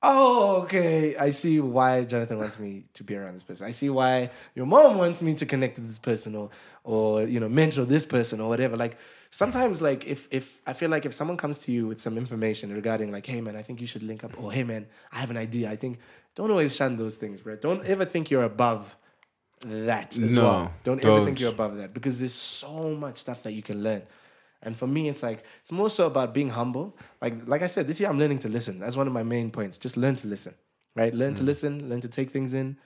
oh, okay, I see why Jonathan wants me to be around this person. I see why your mom wants me to connect to this person or or you know mentor this person or whatever. Like sometimes like if if I feel like if someone comes to you with some information regarding like, hey man, I think you should link up, or hey man, I have an idea. I think don't always shun those things, bro. Don't ever think you're above that as No, well. Don't, ever don't. think you're above that because there's so much stuff that you can learn. And for me, it's like it's more so about being humble. Like like I said, this year I'm learning to listen. That's one of my main points. Just learn to listen, right? Learn to mm. listen, learn to take things in,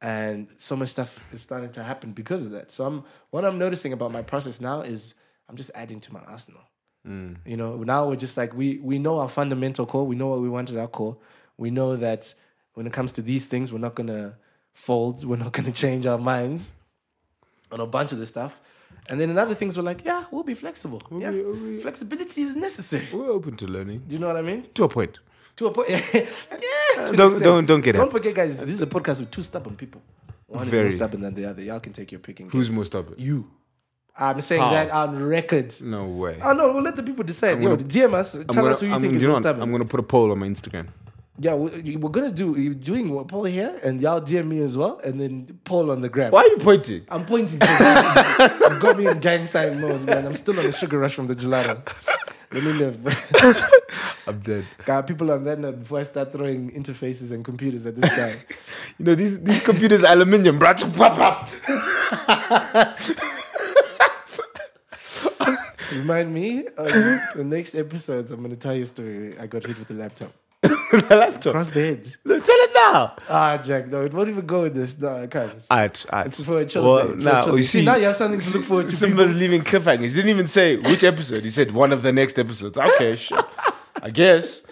and so much stuff is starting to happen because of that. So I'm what I'm noticing about my process now is I'm just adding to my arsenal. Mm. You know, now we're just like we we know our fundamental core. We know what we want at our core. We know that when it comes to these things, we're not gonna fold. We're not gonna change our minds on a bunch of this stuff. And then in other things, we're like, yeah, we'll be flexible. yeah, be- we'll flexibility is necessary. We're open to learning Do you know what I mean? to a point. To a point. yeah. to don't- don't- don't get it. Don't forget, guys. This is a podcast with two stubborn people. One is Very. more stubborn than the other. Y'all can take your pick. and Who's more stubborn? You. I'm saying How? that on record. No way. Oh no, we'll let the people decide. Yo, gonna- DM us. Tell I'm gonna, us who you I'm, think is you know more stubborn. I'm gonna put a poll on my Instagram. Yeah, we- we're gonna do. You're doing what Paul here, and y'all DM me as well, and then Paul on the gram. Why are you pointing? I'm pointing. you got me in gang sign mode, man. I'm still on the sugar rush from the gelato. Let me live. I'm dead. Got people on that note before I start throwing interfaces and computers at this guy. You know these these computers are aluminium, bro. Pop up. Remind me on the next episodes. I'm gonna tell you a story. I got hit with a laptop the laptop. across the head. Tell it now. Ah, Jack, no, it won't even go with this. No, I can't. Alright, alright. It's for a chill Well. It's for now you day. see, now you have something to look forward to. Simba's leaving cliffhangers. He didn't even say which episode. He said one of the next episodes. Okay, sure. I guess.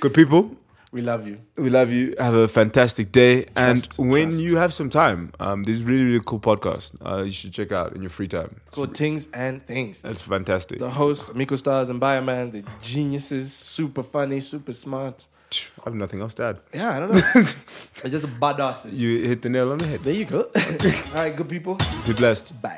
Good people. We love you. We love you. Have a fantastic day. and when trust. you have some time, um, this is really, really cool podcast. Uh, you should check out in your free time. Called Things and Things. That's fantastic. The hosts, Miko Stars and Bioman, the geniuses, super funny, super smart. I have nothing else to add. Yeah, I don't know. They're just badasses. You hit the nail on the head. There you go. All right, good people. Be blessed. Bye.